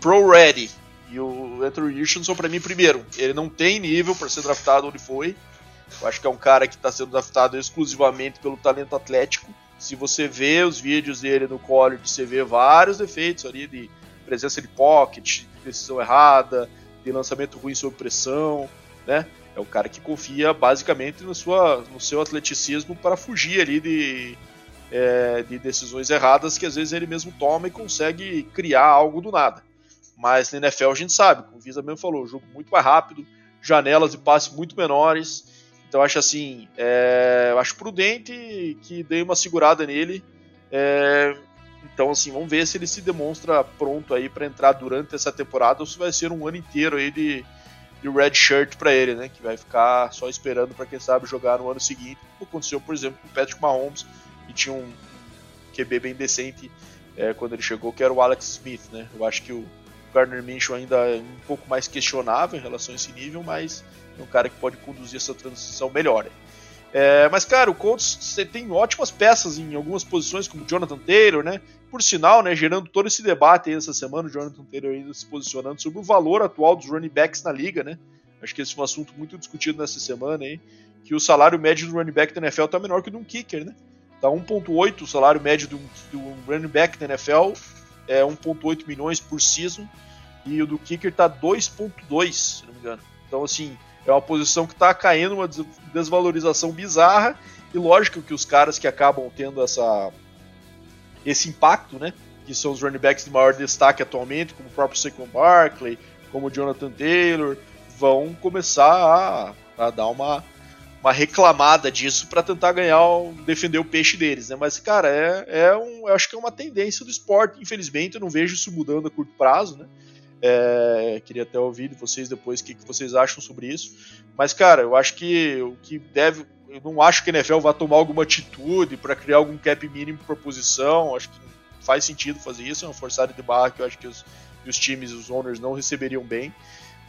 pro ready. E o Anthony Richardson para mim primeiro, ele não tem nível para ser draftado onde foi. Eu acho que é um cara que está sendo draftado exclusivamente pelo talento atlético. Se você vê os vídeos dele no college, você vê vários defeitos ali de presença de pocket, de decisão errada, de lançamento ruim sob pressão, né? É um cara que confia basicamente no, sua, no seu atleticismo para fugir ali de, é, de decisões erradas que às vezes ele mesmo toma e consegue criar algo do nada. Mas na NFL a gente sabe, como o Visa mesmo falou, jogo muito mais rápido, janelas de passe muito menores, Então acho assim, é, acho prudente que dê uma segurada nele. É, então assim, vamos ver se ele se demonstra pronto aí para entrar durante essa temporada ou se vai ser um ano inteiro aí de, de red shirt para ele, né? Que vai ficar só esperando para quem sabe jogar no ano seguinte. Como aconteceu, por exemplo, com o Patrick Mahomes, que tinha um QB bem decente é, quando ele chegou, que era o Alex Smith, né? Eu acho que o Gardner Minshew ainda é um pouco mais questionável em relação a esse nível, mas um cara que pode conduzir essa transição melhor. É, mas, cara, o Colts tem ótimas peças em algumas posições, como Jonathan Taylor, né? Por sinal, né, gerando todo esse debate aí essa semana, o Jonathan Taylor ainda se posicionando sobre o valor atual dos running backs na liga, né? Acho que esse é um assunto muito discutido nessa semana aí, que o salário médio do running back da NFL está menor que o de um kicker, né? Tá 1.8 o salário médio do, do running back da NFL, é 1.8 milhões por season, e o do kicker tá 2.2, se não me engano. Então, assim, é uma posição que está caindo, uma desvalorização bizarra, e lógico que os caras que acabam tendo essa, esse impacto, né? Que são os running backs de maior destaque atualmente, como o próprio Saquon Barkley, como o Jonathan Taylor, vão começar a, a dar uma, uma reclamada disso para tentar ganhar, defender o peixe deles, né? Mas, cara, é, é um, eu acho que é uma tendência do esporte, infelizmente, eu não vejo isso mudando a curto prazo, né? É, queria até ouvir de vocês depois o que, que, vocês acham sobre isso. Mas, cara, eu acho que o que deve. Eu não acho que a NFL vá tomar alguma atitude para criar algum cap mínimo por posição. Acho que faz sentido fazer isso. É uma forçada de barra que eu acho que os, os times, os owners, não receberiam bem.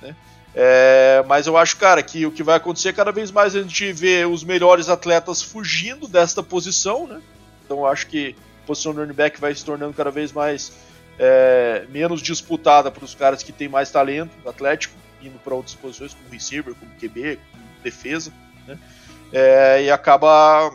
Né? É, mas eu acho, cara, que o que vai acontecer é cada vez mais a gente vê os melhores atletas fugindo desta posição. Né? Então eu acho que a posição do running back vai se tornando cada vez mais é, menos disputada para os caras que têm mais talento atlético, indo para outras posições, como receiver, como QB, como defesa, né? É, e acaba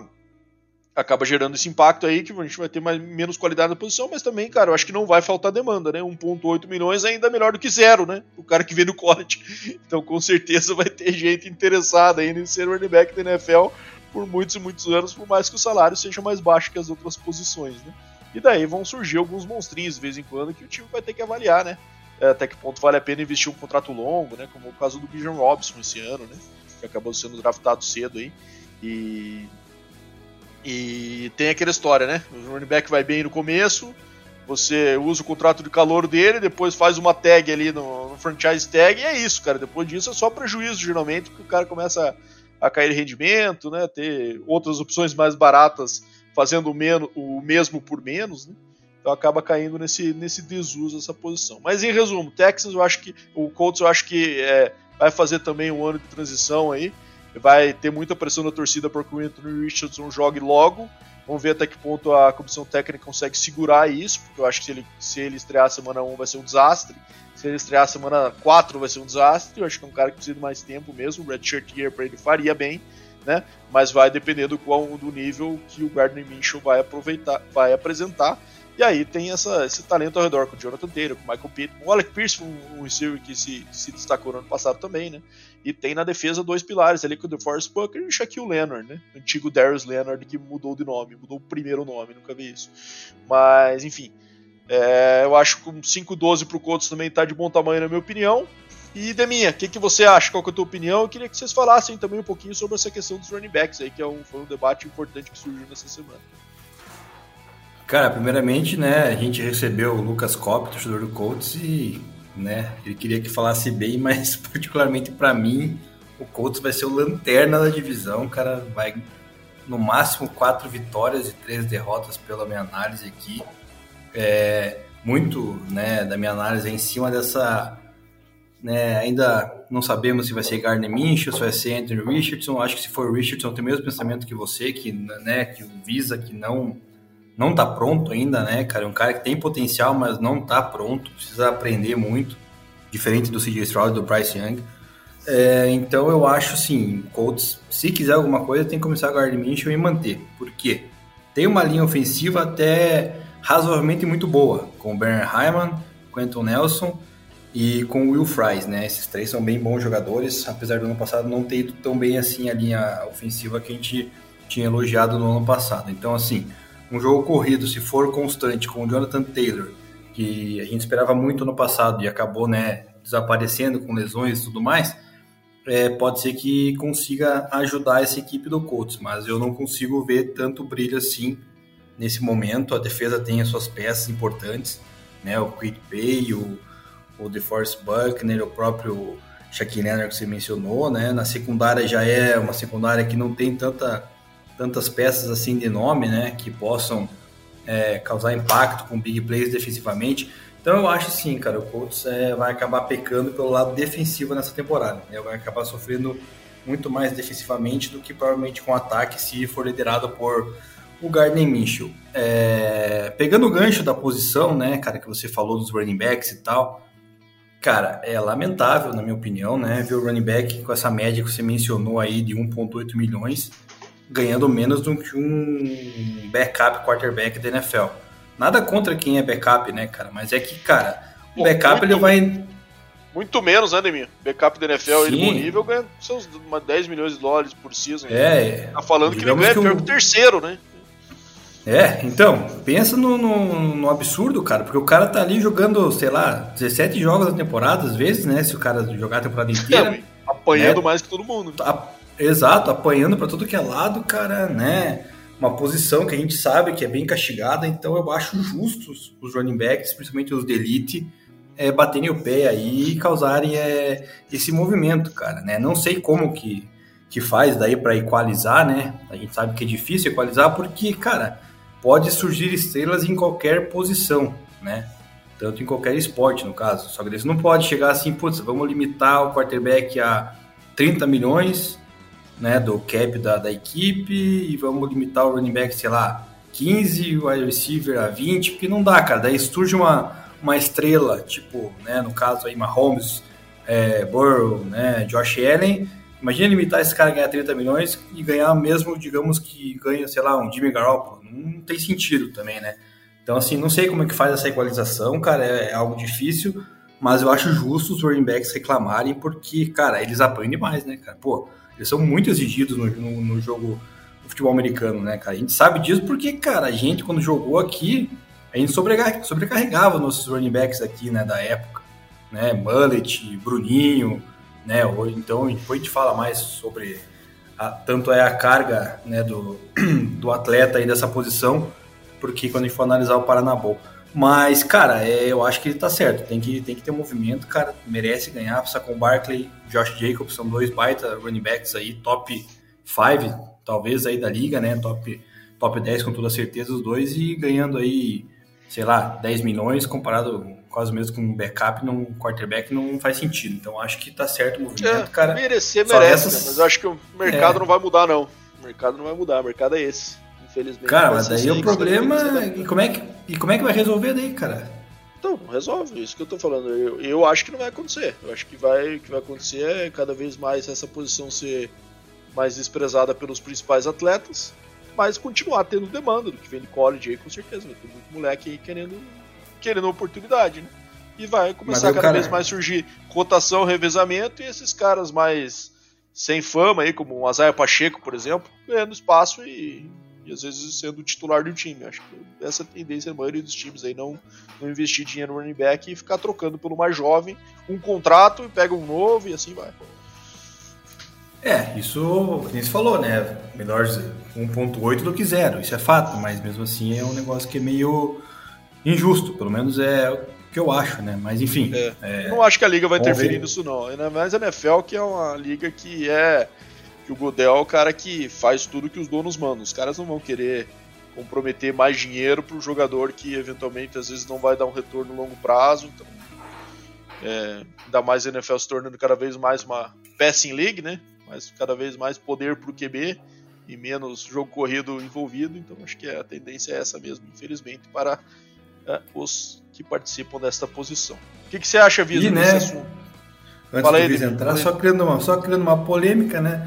acaba gerando esse impacto aí que a gente vai ter mais, menos qualidade na posição, mas também, cara, eu acho que não vai faltar demanda, né? 1.8 milhões é ainda melhor do que zero, né? O cara que vem do college. Então, com certeza vai ter gente interessada ainda em ser running back da NFL por muitos e muitos anos, por mais que o salário seja mais baixo que as outras posições, né? E daí vão surgir alguns monstrinhos de vez em quando que o time vai ter que avaliar, né? É, até que ponto vale a pena investir um contrato longo, né? Como o caso do Bijan Robson esse ano, né? Que acabou sendo draftado cedo aí. E. E tem aquela história, né? O running back vai bem no começo, você usa o contrato de calor dele, depois faz uma tag ali no, no, franchise tag, e é isso, cara. Depois disso é só prejuízo, geralmente, porque o cara começa a, a cair rendimento, né? Ter outras opções mais baratas fazendo o, menos, o mesmo por menos, né? Então acaba caindo nesse, nesse desuso essa posição. Mas em resumo, Texas eu acho que o Colts eu acho que é, vai fazer também um ano de transição aí. Vai ter muita pressão da torcida para que o Anthony Richardson jogue logo. Vamos ver até que ponto a comissão técnica consegue segurar isso, porque eu acho que se ele, se ele estrear semana 1 vai ser um desastre. Se ele estrear semana 4 vai ser um desastre. Eu acho que é um cara que precisa de mais tempo mesmo. O Redshirt Year para ele faria bem né? Mas vai depender do qual do nível que o Gardner Minshew vai aproveitar, vai apresentar. E aí tem essa, esse talento ao redor com o Jonathan Taylor, com o Michael Pitt, o Alec Pierce, um, um receiver que se, se destacou no ano passado também, né? E tem na defesa dois pilares ali com o DeForest Bucker e o Shaquille Leonard, né? O antigo Darius Leonard que mudou de nome, mudou o primeiro nome, nunca vi isso. Mas, enfim, é, eu acho que um 5-12 pro Colts também tá de bom tamanho, na minha opinião. E Deminha, o que, que você acha? Qual é a tua opinião? Eu queria que vocês falassem também um pouquinho sobre essa questão dos running backs aí, que é um, foi um debate importante que surgiu nessa semana. Cara, primeiramente, né, a gente recebeu o Lucas Kopp, torcedor do Colts, e né, ele queria que falasse bem, mas particularmente para mim, o Colts vai ser o lanterna da divisão, cara, vai no máximo quatro vitórias e três derrotas pela minha análise aqui. É, muito né, da minha análise é em cima dessa né, ainda não sabemos se vai ser Gardner Minshew, se vai ser Anthony Richardson. Acho que se for Richardson, tem o mesmo pensamento que você, que, né, que o Visa que não não tá pronto ainda, né, cara? É um cara que tem potencial, mas não tá pronto, precisa aprender muito, diferente do CJ Stroud e do Bryce Young. É, então eu acho assim, Colts, se quiser alguma coisa, tem que começar a Gardner Minshew e manter. Por quê? Tem uma linha ofensiva até razoavelmente muito boa, com o Bernard Hyman, Quentin Nelson, e com o Will Fries, né? Esses três são bem bons jogadores, apesar do ano passado não ter ido tão bem assim a linha ofensiva que a gente tinha elogiado no ano passado. Então, assim, um jogo corrido, se for constante com o Jonathan Taylor, que a gente esperava muito no passado e acabou, né, desaparecendo com lesões e tudo mais, é, pode ser que consiga ajudar essa equipe do Colts, mas eu não consigo ver tanto brilho assim nesse momento. A defesa tem as suas peças importantes, né? O Quick Pay, o, o DeForest Buckner, o próprio Shaquille Leonard que você mencionou, né? Na secundária já é uma secundária que não tem tanta, tantas peças assim de nome, né? Que possam é, causar impacto com big plays defensivamente. Então eu acho sim, cara, o Colts é, vai acabar pecando pelo lado defensivo nessa temporada. Né? Vai acabar sofrendo muito mais defensivamente do que provavelmente com ataque se for liderado por o Gardner Minshew. É, pegando o gancho da posição, né, cara, que você falou dos running backs e tal, cara, é lamentável, na minha opinião, né, ver o running back com essa média que você mencionou aí de 1,8 milhões ganhando menos do que um backup quarterback da NFL. Nada contra quem é backup, né, cara? Mas é que, cara, o backup muito, ele vai. Muito menos, né, Demir? Backup da NFL, Sim. ele bom nível ganha seus 10 milhões de dólares por season. É. Tá falando que ele ganha que o terceiro, né? É, então, pensa no, no, no, absurdo, cara, porque o cara tá ali jogando, sei lá, 17 jogos na temporada, às vezes, né? Se o cara jogar a temporada inteira. É, apanhando né? mais que todo mundo. Tá, exato, apanhando para tudo que é lado, cara, né? uma posição que a gente sabe que é bem castigada, então eu acho justo os running backs, principalmente os de elite, é, baterem o pé aí e causarem é, esse movimento, cara, né? Não sei como que, que faz daí para equalizar, né? A gente sabe que é difícil equalizar porque, cara, pode surgir estrelas em qualquer posição, né? Tanto em qualquer esporte, no caso. Só que eles não pode chegar assim, putz, vamos limitar o quarterback a 30 milhões né, do cap da, da equipe e vamos limitar o running back, sei lá, 15, o wide receiver a 20, porque não dá, cara. Daí surge uma, uma estrela, tipo, né, no caso aí, Mahomes, é, Burrow, né, Josh Allen. Imagina limitar esse cara a ganhar 30 milhões e ganhar mesmo, digamos que ganha, sei lá, um Jimmy Garoppolo. Não tem sentido também, né? Então, assim, não sei como é que faz essa equalização, cara, é, é algo difícil, mas eu acho justo os running backs reclamarem, porque, cara, eles apanham demais, né, cara? Pô, eles são muito exigidos no, no, no jogo do futebol americano, né, cara? A gente sabe disso porque, cara, a gente, quando jogou aqui, a gente sobrecarregava, nossos running backs aqui, né, da época, né? Mullet, Bruninho, né? Então, depois a gente fala mais sobre a, tanto é a carga, né, do, do atleta aí dessa posição, porque quando a gente for analisar o Paranabol. Mas, cara, é, eu acho que ele tá certo. Tem que, tem que ter movimento, cara. Merece ganhar. Precisa com Barkley, Josh Jacobs, são dois baita running backs aí, top 5, talvez aí da liga, né? Top, top 10 com toda certeza, os dois, e ganhando aí, sei lá, 10 milhões comparado quase mesmo com um backup num quarterback não faz sentido. Então acho que tá certo o movimento, é, cara. Merecer, merece, essas... mas eu acho que o mercado é. não vai mudar, não. O mercado não vai mudar, o mercado é esse infelizmente. Cara, mas daí o problema. E como, é que, e como é que vai resolver daí, cara? Então, resolve, isso que eu tô falando. Eu, eu acho que não vai acontecer. Eu acho que vai, que vai acontecer é cada vez mais essa posição ser mais desprezada pelos principais atletas, mas continuar tendo demanda do que vem de college aí, com certeza. Vai ter muito moleque aí querendo, querendo oportunidade, né? E vai começar cada vez mais surgir rotação, revezamento, e esses caras mais sem fama aí, como o Azaia Pacheco, por exemplo, ganhando espaço e e às vezes sendo titular do time. Acho que essa é a tendência da maioria dos times aí não, não investir dinheiro no running back e ficar trocando pelo mais jovem um contrato e pega um novo e assim vai. É, isso, como você falou, né? Melhor 1.8 do que zero, isso é fato, mas mesmo assim é um negócio que é meio injusto, pelo menos é o que eu acho, né? Mas enfim. É, é, não acho que a liga vai interferir nisso, não. Ainda mais a NFL, que é uma liga que é que o Godel é o cara que faz tudo que os donos mandam. Os caras não vão querer comprometer mais dinheiro para o jogador que eventualmente às vezes não vai dar um retorno no longo prazo. Então, é, ainda mais a NFL se tornando cada vez mais uma passing league, né? Mas cada vez mais poder para o QB e menos jogo corrido envolvido. Então acho que a tendência é essa mesmo, infelizmente, para é, os que participam desta posição. O que, que você acha, Vitor, né? assunto? Antes Fala aí, entrar, só criando, uma, só criando uma polêmica, né?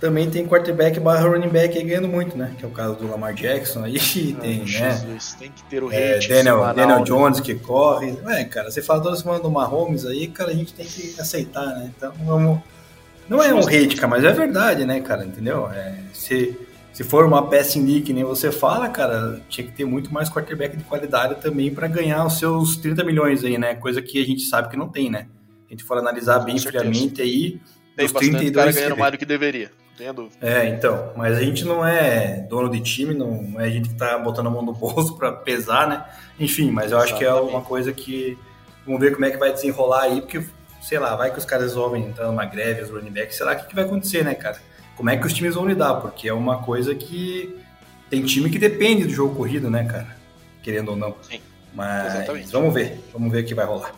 também tem quarterback barra running back aí ganhando muito, né? Que é o caso do Lamar Jackson aí, ah, tem, Jesus, né? Tem que ter o é, Daniel, Daniel né? Jones que corre. É, cara, você fala toda semana do Mahomes aí, cara, a gente tem que aceitar, né? Então vamos. Não é um hate, cara, mas é verdade, né, cara? Entendeu? É, se, se for uma passing league que nem você fala, cara, tinha que ter muito mais quarterback de qualidade também para ganhar os seus 30 milhões aí, né? Coisa que a gente sabe que não tem, né? A gente for analisar bem friamente aí, Tem Os bastante 32 cara ganhando mais do que deveria. Entendo. É, então, mas a gente não é dono de time, não é a gente que tá botando a mão no bolso para pesar, né? Enfim, mas eu acho que é Exatamente. uma coisa que vamos ver como é que vai desenrolar aí, porque sei lá, vai que os caras resolvem entrar numa greve, os running backs, sei lá o que, que vai acontecer, né, cara? Como é que os times vão lidar? Porque é uma coisa que tem time que depende do jogo corrido, né, cara? Querendo ou não. Sim, Mas exatamente. vamos ver, vamos ver o que vai rolar.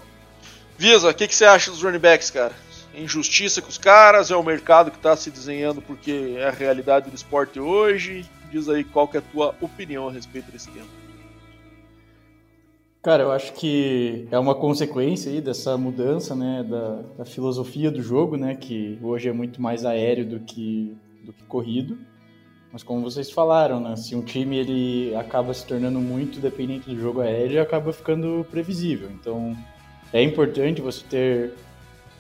Visa, o que, que você acha dos running backs, cara? Injustiça com os caras? É o mercado que tá se desenhando porque é a realidade do esporte hoje? Diz aí qual que é a tua opinião a respeito desse tema. Cara, eu acho que é uma consequência aí dessa mudança, né, da, da filosofia do jogo, né, que hoje é muito mais aéreo do que, do que corrido. Mas como vocês falaram, né, se um time ele acaba se tornando muito dependente do jogo aéreo, acaba ficando previsível. Então, é importante você ter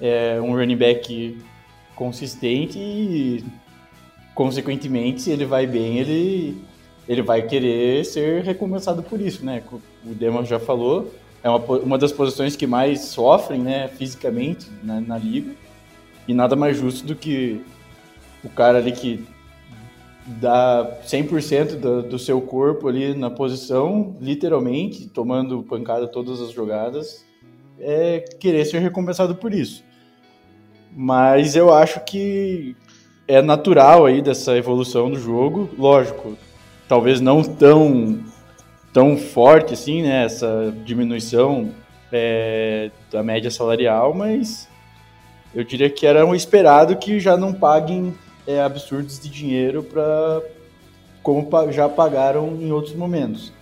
é, um running back consistente e, consequentemente, se ele vai bem, ele ele vai querer ser recompensado por isso, né? O Demon já falou, é uma, uma das posições que mais sofrem, né, fisicamente na, na liga. E nada mais justo do que o cara ali que dá 100% do, do seu corpo ali na posição, literalmente, tomando pancada todas as jogadas, é querer ser recompensado por isso. Mas eu acho que é natural aí dessa evolução do jogo, lógico, talvez não tão tão forte assim, né, essa diminuição é, da média salarial, mas eu diria que era um esperado que já não paguem é, absurdos de dinheiro para como já pagaram em outros momentos.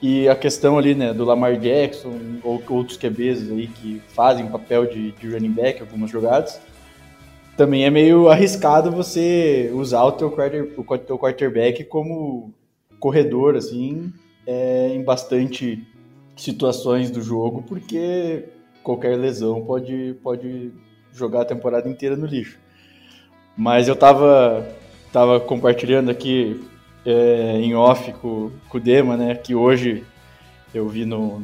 E a questão ali, né, do Lamar Jackson ou outros QBs aí que fazem papel de, de running back algumas jogadas, também é meio arriscado você usar o teu, quarter, o teu quarterback como corredor, assim, é, em bastante situações do jogo, porque qualquer lesão pode, pode jogar a temporada inteira no lixo. Mas eu tava, tava compartilhando aqui é, em off com, com o Dema, né, que hoje eu vi no,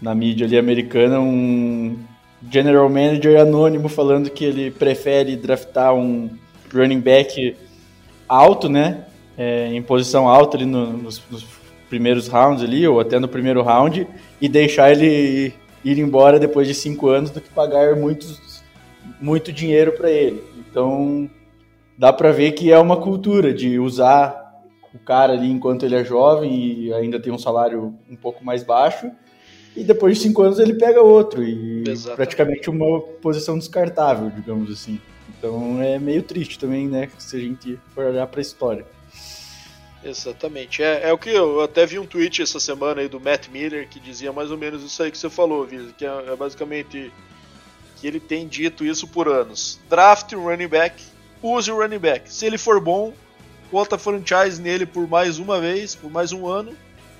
na mídia ali americana um general manager anônimo falando que ele prefere draftar um running back alto, né, é, em posição alta ali no- nos, nos primeiros rounds ali, ou até no primeiro round, e deixar ele ir embora depois de cinco anos do que pagar muitos, muito dinheiro para ele. Então, dá para ver que é uma cultura de usar o cara ali enquanto ele é jovem e ainda tem um salário um pouco mais baixo, e depois de cinco anos ele pega outro, e Exatamente. praticamente uma posição descartável, digamos assim. Então é meio triste também, né, se a gente for olhar para a história. Exatamente. É, é o que eu até vi um tweet essa semana aí do Matt Miller que dizia mais ou menos isso aí que você falou, Visa, que é, é basicamente que ele tem dito isso por anos. Draft um running back, use o running back. Se ele for bom, bota franchise nele por mais uma vez, por mais um ano,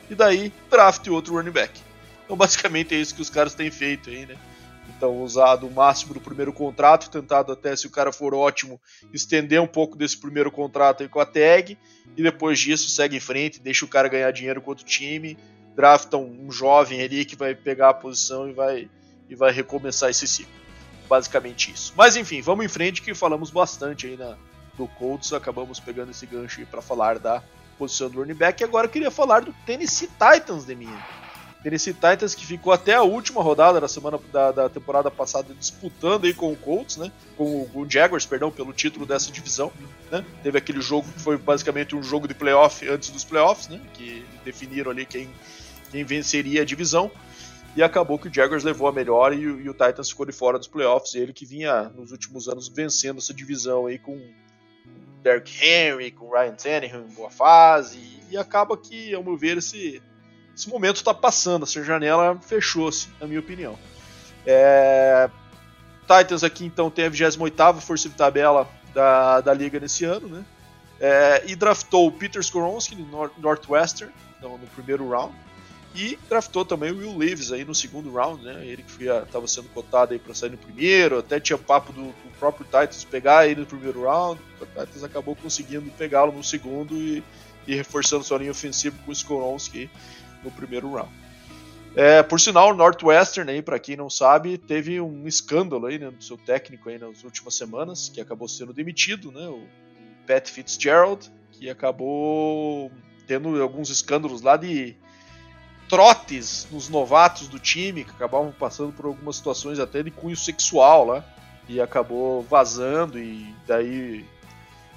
e daí draft outro running back. Então basicamente é isso que os caras têm feito aí, né? Então usado o máximo do primeiro contrato, tentado até se o cara for ótimo, estender um pouco desse primeiro contrato aí com a tag, e depois disso segue em frente, deixa o cara ganhar dinheiro com outro time, drafta um, um jovem ali que vai pegar a posição e vai, e vai recomeçar esse ciclo. Basicamente isso. Mas enfim, vamos em frente que falamos bastante aí na, do Colts, acabamos pegando esse gancho aí para falar da posição do running back. E agora eu queria falar do Tennessee Titans de mim. Tennessee Titans que ficou até a última rodada da semana da, da temporada passada disputando aí com o Colts, né? Com o, Jaguars, perdão, pelo título dessa divisão. Né? Teve aquele jogo que foi basicamente um jogo de playoff antes dos playoffs, né? Que definiram ali quem, quem venceria a divisão. E acabou que o Jaguars levou a melhor e, o- e o Titans ficou de fora dos playoffs. Ele que vinha nos últimos anos vencendo essa divisão aí com Derrick Henry, com Ryan Tannehill em boa fase. E acaba que, ao meu ver, esse, esse momento está passando. Essa janela fechou-se, na minha opinião. É, Titans aqui então tem a 28 força de tabela da, da liga nesse ano, né? É, e draftou o Peter Skoronski Nor- Northwestern então, no primeiro round. E draftou também o Will Leaves aí no segundo round, né? Ele que estava sendo cotado aí para sair no primeiro, até tinha papo do, do próprio Titans pegar ele no primeiro round. O Titans acabou conseguindo pegá-lo no segundo e, e reforçando sua linha ofensiva com o Skoronski no primeiro round. É, por sinal, o Northwestern, aí, para quem não sabe, teve um escândalo aí, né, do seu técnico aí nas últimas semanas, que acabou sendo demitido, né, o Pat Fitzgerald, que acabou tendo alguns escândalos lá de trotes nos novatos do time, que acabavam passando por algumas situações até de cunho sexual lá, e acabou vazando, e daí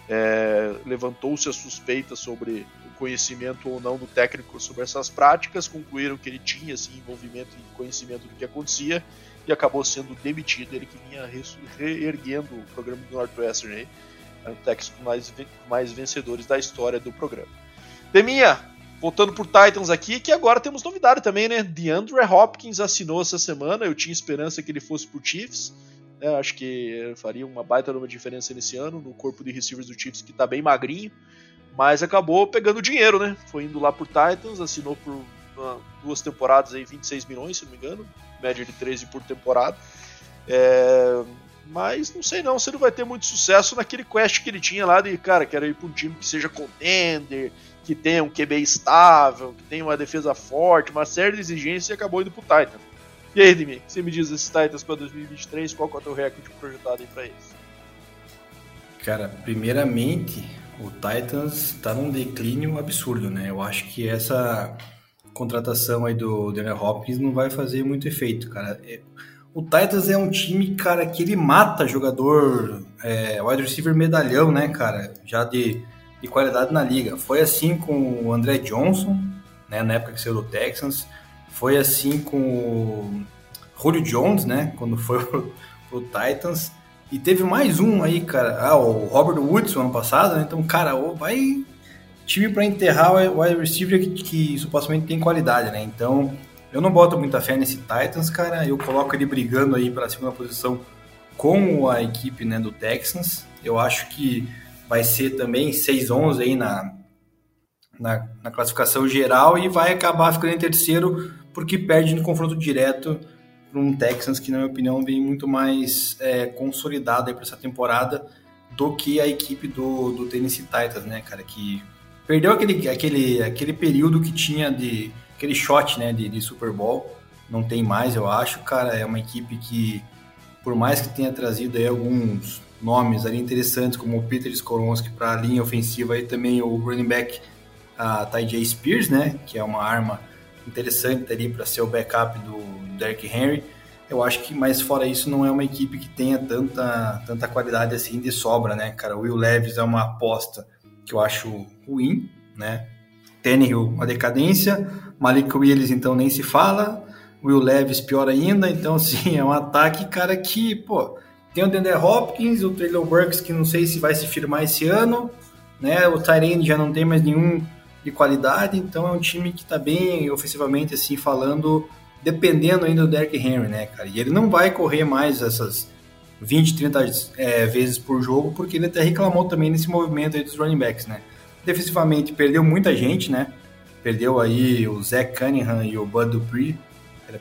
é, levantou-se a suspeita sobre conhecimento ou não do técnico sobre essas práticas, concluíram que ele tinha assim, envolvimento e conhecimento do que acontecia e acabou sendo demitido. Ele que vinha reerguendo o programa do Northwestern, aí, era um técnico mais, mais vencedores da história do programa. Deminha, voltando por Titans aqui, que agora temos novidade também, né? DeAndre Hopkins assinou essa semana, eu tinha esperança que ele fosse por Chiefs. Né? Acho que faria uma baita uma diferença nesse ano no corpo de receivers do Chiefs, que está bem magrinho, mas acabou pegando dinheiro, né? Foi indo lá por Titans, assinou por uma, duas temporadas aí, 26 milhões, se não me engano, média de 13 por temporada. É, mas não sei não se ele vai ter muito sucesso naquele quest que ele tinha lá de, cara, quero ir para um time que seja contender, que tenha um QB estável, que tenha uma defesa forte, uma série de exigências e acabou indo pro Titans. E aí, Dimi, você me diz esses Titans para 2023, qual é o teu recorde projetado aí para eles? Cara, primeiramente, o Titans está num declínio absurdo, né? Eu acho que essa contratação aí do Daniel Hopkins não vai fazer muito efeito, cara. É, o Titans é um time, cara, que ele mata jogador é, wide receiver medalhão, né, cara? Já de, de qualidade na liga. Foi assim com o André Johnson, né, na época que saiu do Texans. Foi assim com o Julio Jones, né? Quando foi pro, pro Titans. E teve mais um aí, cara. Ah, o Robert Woods ano passado, né? Então, cara, vai time para enterrar o wide receiver que, que, supostamente tem qualidade, né? Então, eu não boto muita fé nesse Titans, cara. Eu coloco ele brigando aí para a segunda posição com a equipe né, do Texans. Eu acho que vai ser também 6-11 aí na, na, na, classificação geral e vai acabar ficando em terceiro porque perde no confronto direto para um Texans que, na minha opinião, vem muito mais é, consolidado para essa temporada do que a equipe do, do Tennessee Titans, né, cara? Que perdeu aquele, aquele, aquele período que tinha de aquele shot, né, de, de Super Bowl. Não tem mais, eu acho, cara. É uma equipe que, por mais que tenha trazido aí alguns nomes ali interessantes, como o Peter Skolonski para a linha ofensiva e também o running back a Ty Spears, né, que é uma arma interessante ali para ser o backup do Derrick Henry. Eu acho que, mas fora isso, não é uma equipe que tenha tanta, tanta qualidade assim de sobra, né, cara? O Will Levis é uma aposta que eu acho ruim, né? Tannehill, uma decadência. Malik Willis, então, nem se fala. Will Levis, pior ainda. Então, sim, é um ataque, cara, que, pô, tem o Dender Hopkins, o Traylon Burks, que não sei se vai se firmar esse ano, né? O Tyrene já não tem mais nenhum de qualidade, então é um time que está bem ofensivamente, assim, falando, dependendo ainda do Derrick Henry, né, cara? E ele não vai correr mais essas 20, 30 é, vezes por jogo, porque ele até reclamou também nesse movimento aí dos running backs, né? Defensivamente, perdeu muita gente, né? Perdeu aí o Zach Cunningham e o Bud Dupree,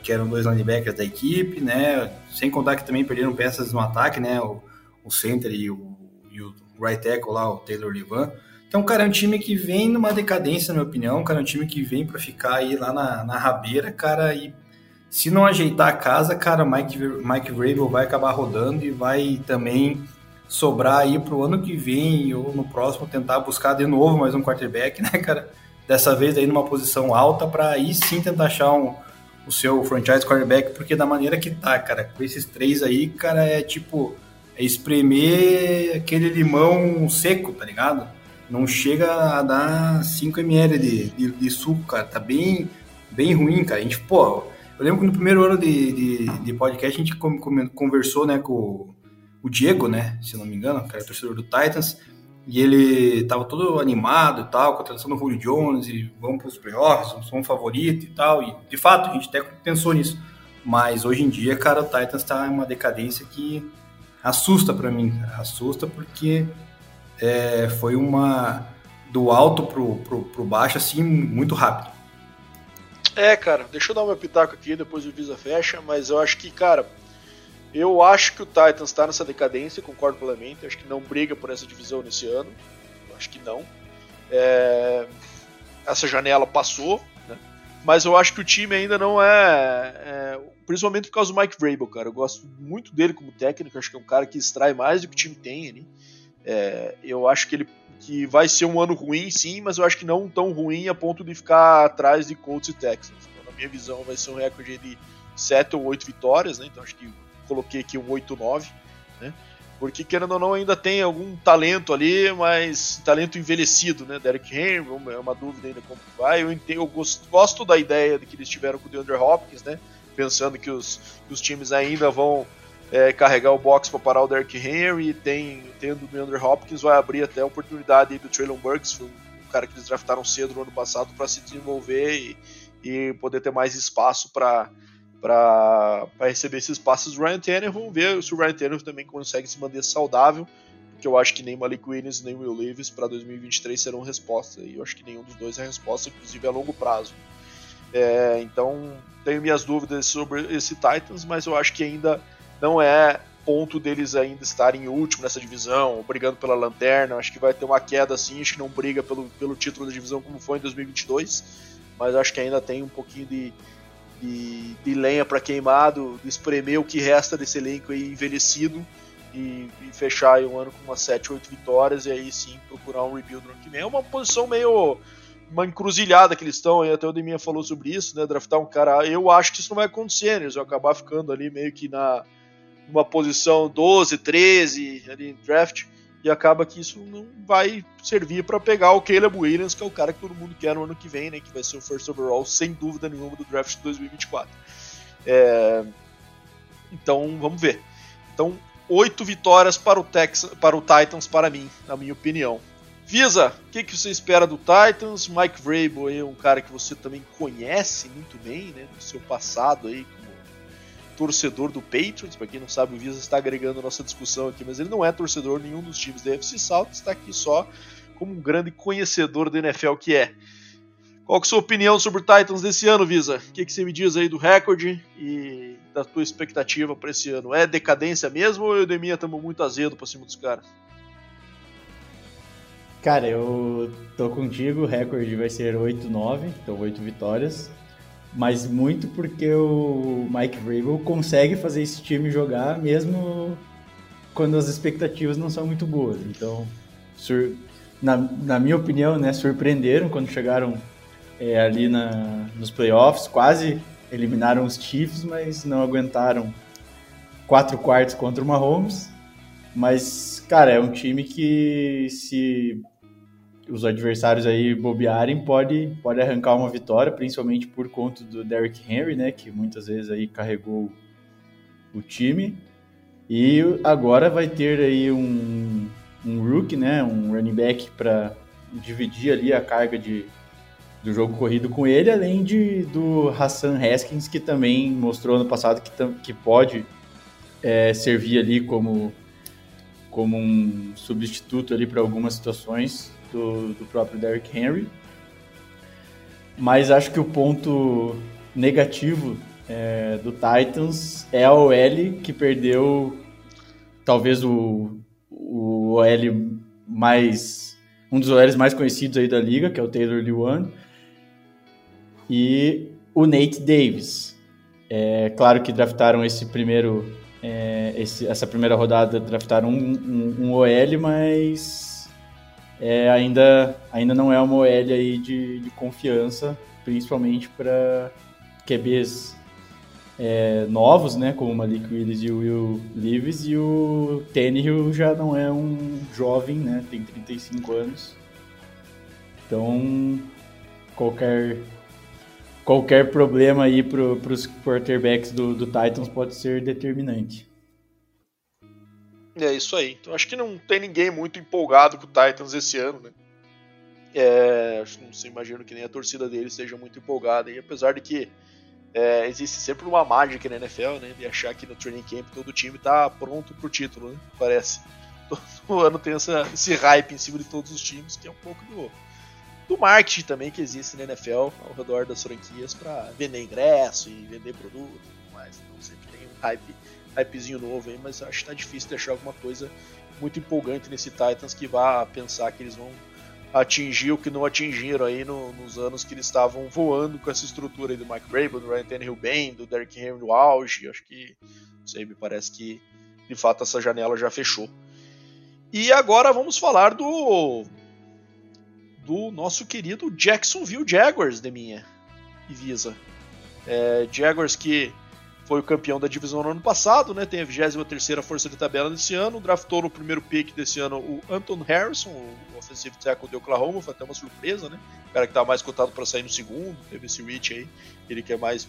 que eram dois linebackers da equipe, né? Sem contar que também perderam peças no ataque, né? O, o center e o, e o right tackle lá, o Taylor Levan. Então, cara, é um time que vem numa decadência, na minha opinião, cara, é um time que vem para ficar aí lá na, na rabeira, cara, e se não ajeitar a casa, cara, Mike, Mike Vrabel vai acabar rodando e vai também sobrar aí pro ano que vem ou no próximo tentar buscar de novo mais um quarterback, né, cara? Dessa vez aí numa posição alta para aí sim tentar achar um, o seu franchise quarterback, porque da maneira que tá, cara, com esses três aí, cara, é tipo é espremer aquele limão seco, tá ligado? não chega a dar 5 ml de, de, de, suco, cara. Tá bem, bem ruim, cara. A gente, pô, eu lembro que no primeiro ano de, de, de podcast a gente conversou, né, com o Diego, né, se não me engano, que era torcedor do Titans, e ele tava todo animado e tal, com a tradução do Julio Jones, e vamos pros playoffs, somos um favorito e tal, e de fato a gente até pensou nisso. Mas hoje em dia, cara, o Titans tá em uma decadência que assusta para mim, assusta porque é, foi uma do alto pro, pro, pro baixo, assim, muito rápido. É, cara, deixa eu dar meu pitaco aqui, depois o Visa fecha, mas eu acho que, cara, eu acho que o Titans está nessa decadência, concordo plenamente, acho que não briga por essa divisão nesse ano, acho que não. É, essa janela passou, né? mas eu acho que o time ainda não é, é, principalmente por causa do Mike Vrabel, cara. Eu gosto muito dele como técnico, acho que é um cara que extrai mais do que o time tem ali. É, eu acho que ele que vai ser um ano ruim, sim, mas eu acho que não tão ruim a ponto de ficar atrás de Colts e Texans. Então, na minha visão, vai ser um recorde de 7 ou 8 vitórias, né? Então acho que coloquei aqui um 8-9, né? Porque, querendo ou não, ainda tem algum talento ali, mas talento envelhecido, né? Derek Henry, é uma dúvida ainda como vai. Eu, entendo, eu gosto, da ideia de que eles tiveram com o DeAndre Hopkins, né? Pensando que os, que os times ainda vão é, carregar o box para parar o Derek Henry. Tem, tendo o DeAndre Hopkins, vai abrir até a oportunidade do Traylon Burks, foi um cara que eles draftaram cedo no ano passado para se desenvolver e, e poder ter mais espaço para para receber esses passes do Ryan Tannehill. Vamos ver se o Ryan Tannehill também consegue se manter saudável, porque eu acho que nem Malik Williams nem Will Levis para 2023 serão resposta. E eu acho que nenhum dos dois é resposta, inclusive a longo prazo. É, então, tenho minhas dúvidas sobre esse Titans, mas eu acho que ainda não é ponto deles ainda estarem em último nessa divisão, brigando pela lanterna. Acho que vai ter uma queda assim, acho que não briga pelo, pelo título da divisão como foi em 2022, mas acho que ainda tem um pouquinho de, de, de lenha para queimado, espremer o que resta desse elenco aí envelhecido e, e fechar um ano com umas 7, 8 vitórias e aí sim procurar um rebuild no ano que vem. É uma posição meio uma encruzilhada que eles estão, aí até o Deminha falou sobre isso, né? Draftar um cara. Eu acho que isso não vai acontecer, né? eles vão acabar ficando ali meio que na uma posição 12, 13 ali draft e acaba que isso não vai servir para pegar o Caleb Williams, que é o cara que todo mundo quer no ano que vem, né, que vai ser o first overall, sem dúvida nenhuma, do draft de 2024. É... Então, vamos ver. Então, oito vitórias para o, Texas, para o Titans, para mim, na minha opinião. Visa, o que, que você espera do Titans? Mike Vrabel é um cara que você também conhece muito bem, né, do seu passado aí torcedor do Patriots, para quem não sabe, o Visa está agregando nossa discussão aqui, mas ele não é torcedor nenhum dos times da FC South, está aqui só como um grande conhecedor da NFL que é. Qual que é a sua opinião sobre o Titans desse ano, Visa? O que, que você me diz aí do recorde e da tua expectativa para esse ano? É decadência mesmo ou eu e o Demia estamos muito azedo para cima dos caras? Cara, eu tô contigo, o recorde vai ser 8-9, então 8 vitórias mas muito porque o Mike Vrabel consegue fazer esse time jogar mesmo quando as expectativas não são muito boas. Então, sur... na, na minha opinião, né, surpreenderam quando chegaram é, ali na, nos playoffs, quase eliminaram os Chiefs, mas não aguentaram quatro quartos contra o Mahomes. Mas, cara, é um time que se os adversários aí bobearem, pode, pode arrancar uma vitória, principalmente por conta do Derrick Henry, né, que muitas vezes aí carregou o time. E agora vai ter aí um, um rookie, né, um running back para dividir ali a carga de, do jogo corrido com ele, além de do Hassan Haskins, que também mostrou no passado que, que pode é, servir ali como, como um substituto ali para algumas situações do, do próprio Derrick Henry. Mas acho que o ponto negativo é, do Titans é a OL que perdeu talvez o, o OL mais um dos OLs mais conhecidos aí da liga, que é o Taylor Lewan, e o Nate Davis. É claro que draftaram esse primeiro é, esse, essa primeira rodada draftaram um, um, um OL, mas é, ainda, ainda não é uma OL aí de, de confiança, principalmente para QBs é, novos, né, como o Malik Willis e o Will Levis, e o Tannehill já não é um jovem, né, tem 35 anos. Então, qualquer qualquer problema aí para os quarterbacks do, do Titans pode ser determinante. É isso aí. Então acho que não tem ninguém muito empolgado com o Titans esse ano, né? É, não sei, imagino que nem a torcida dele seja muito empolgada. E apesar de que é, existe sempre uma mágica na NFL, né? De achar que no training camp todo time tá pronto pro título, né? Parece. Todo ano tem essa, esse hype em cima de todos os times, que é um pouco do, do marketing também que existe na NFL ao redor das franquias para vender ingresso e vender produto e tudo mais. Então sempre tem um hype hypezinho novo aí, mas acho que tá difícil de achar alguma coisa muito empolgante nesse Titans que vá pensar que eles vão atingir o que não atingiram aí no, nos anos que eles estavam voando com essa estrutura aí do Mike Vrabel, do Ryan Tannehill bem, do Derrick Henry no auge. Acho que, não sei, me parece que de fato essa janela já fechou. E agora vamos falar do do nosso querido Jacksonville Jaguars, de minha e Visa. É, Jaguars que foi o campeão da divisão no ano passado, né? Tem a 23 força de tabela desse ano. Draftou no primeiro pick desse ano o Anton Harrison, o offensive tackle de Oklahoma. Foi até uma surpresa, né? O cara que estava mais cotado para sair no segundo. Teve esse reach aí. Ele que é mais.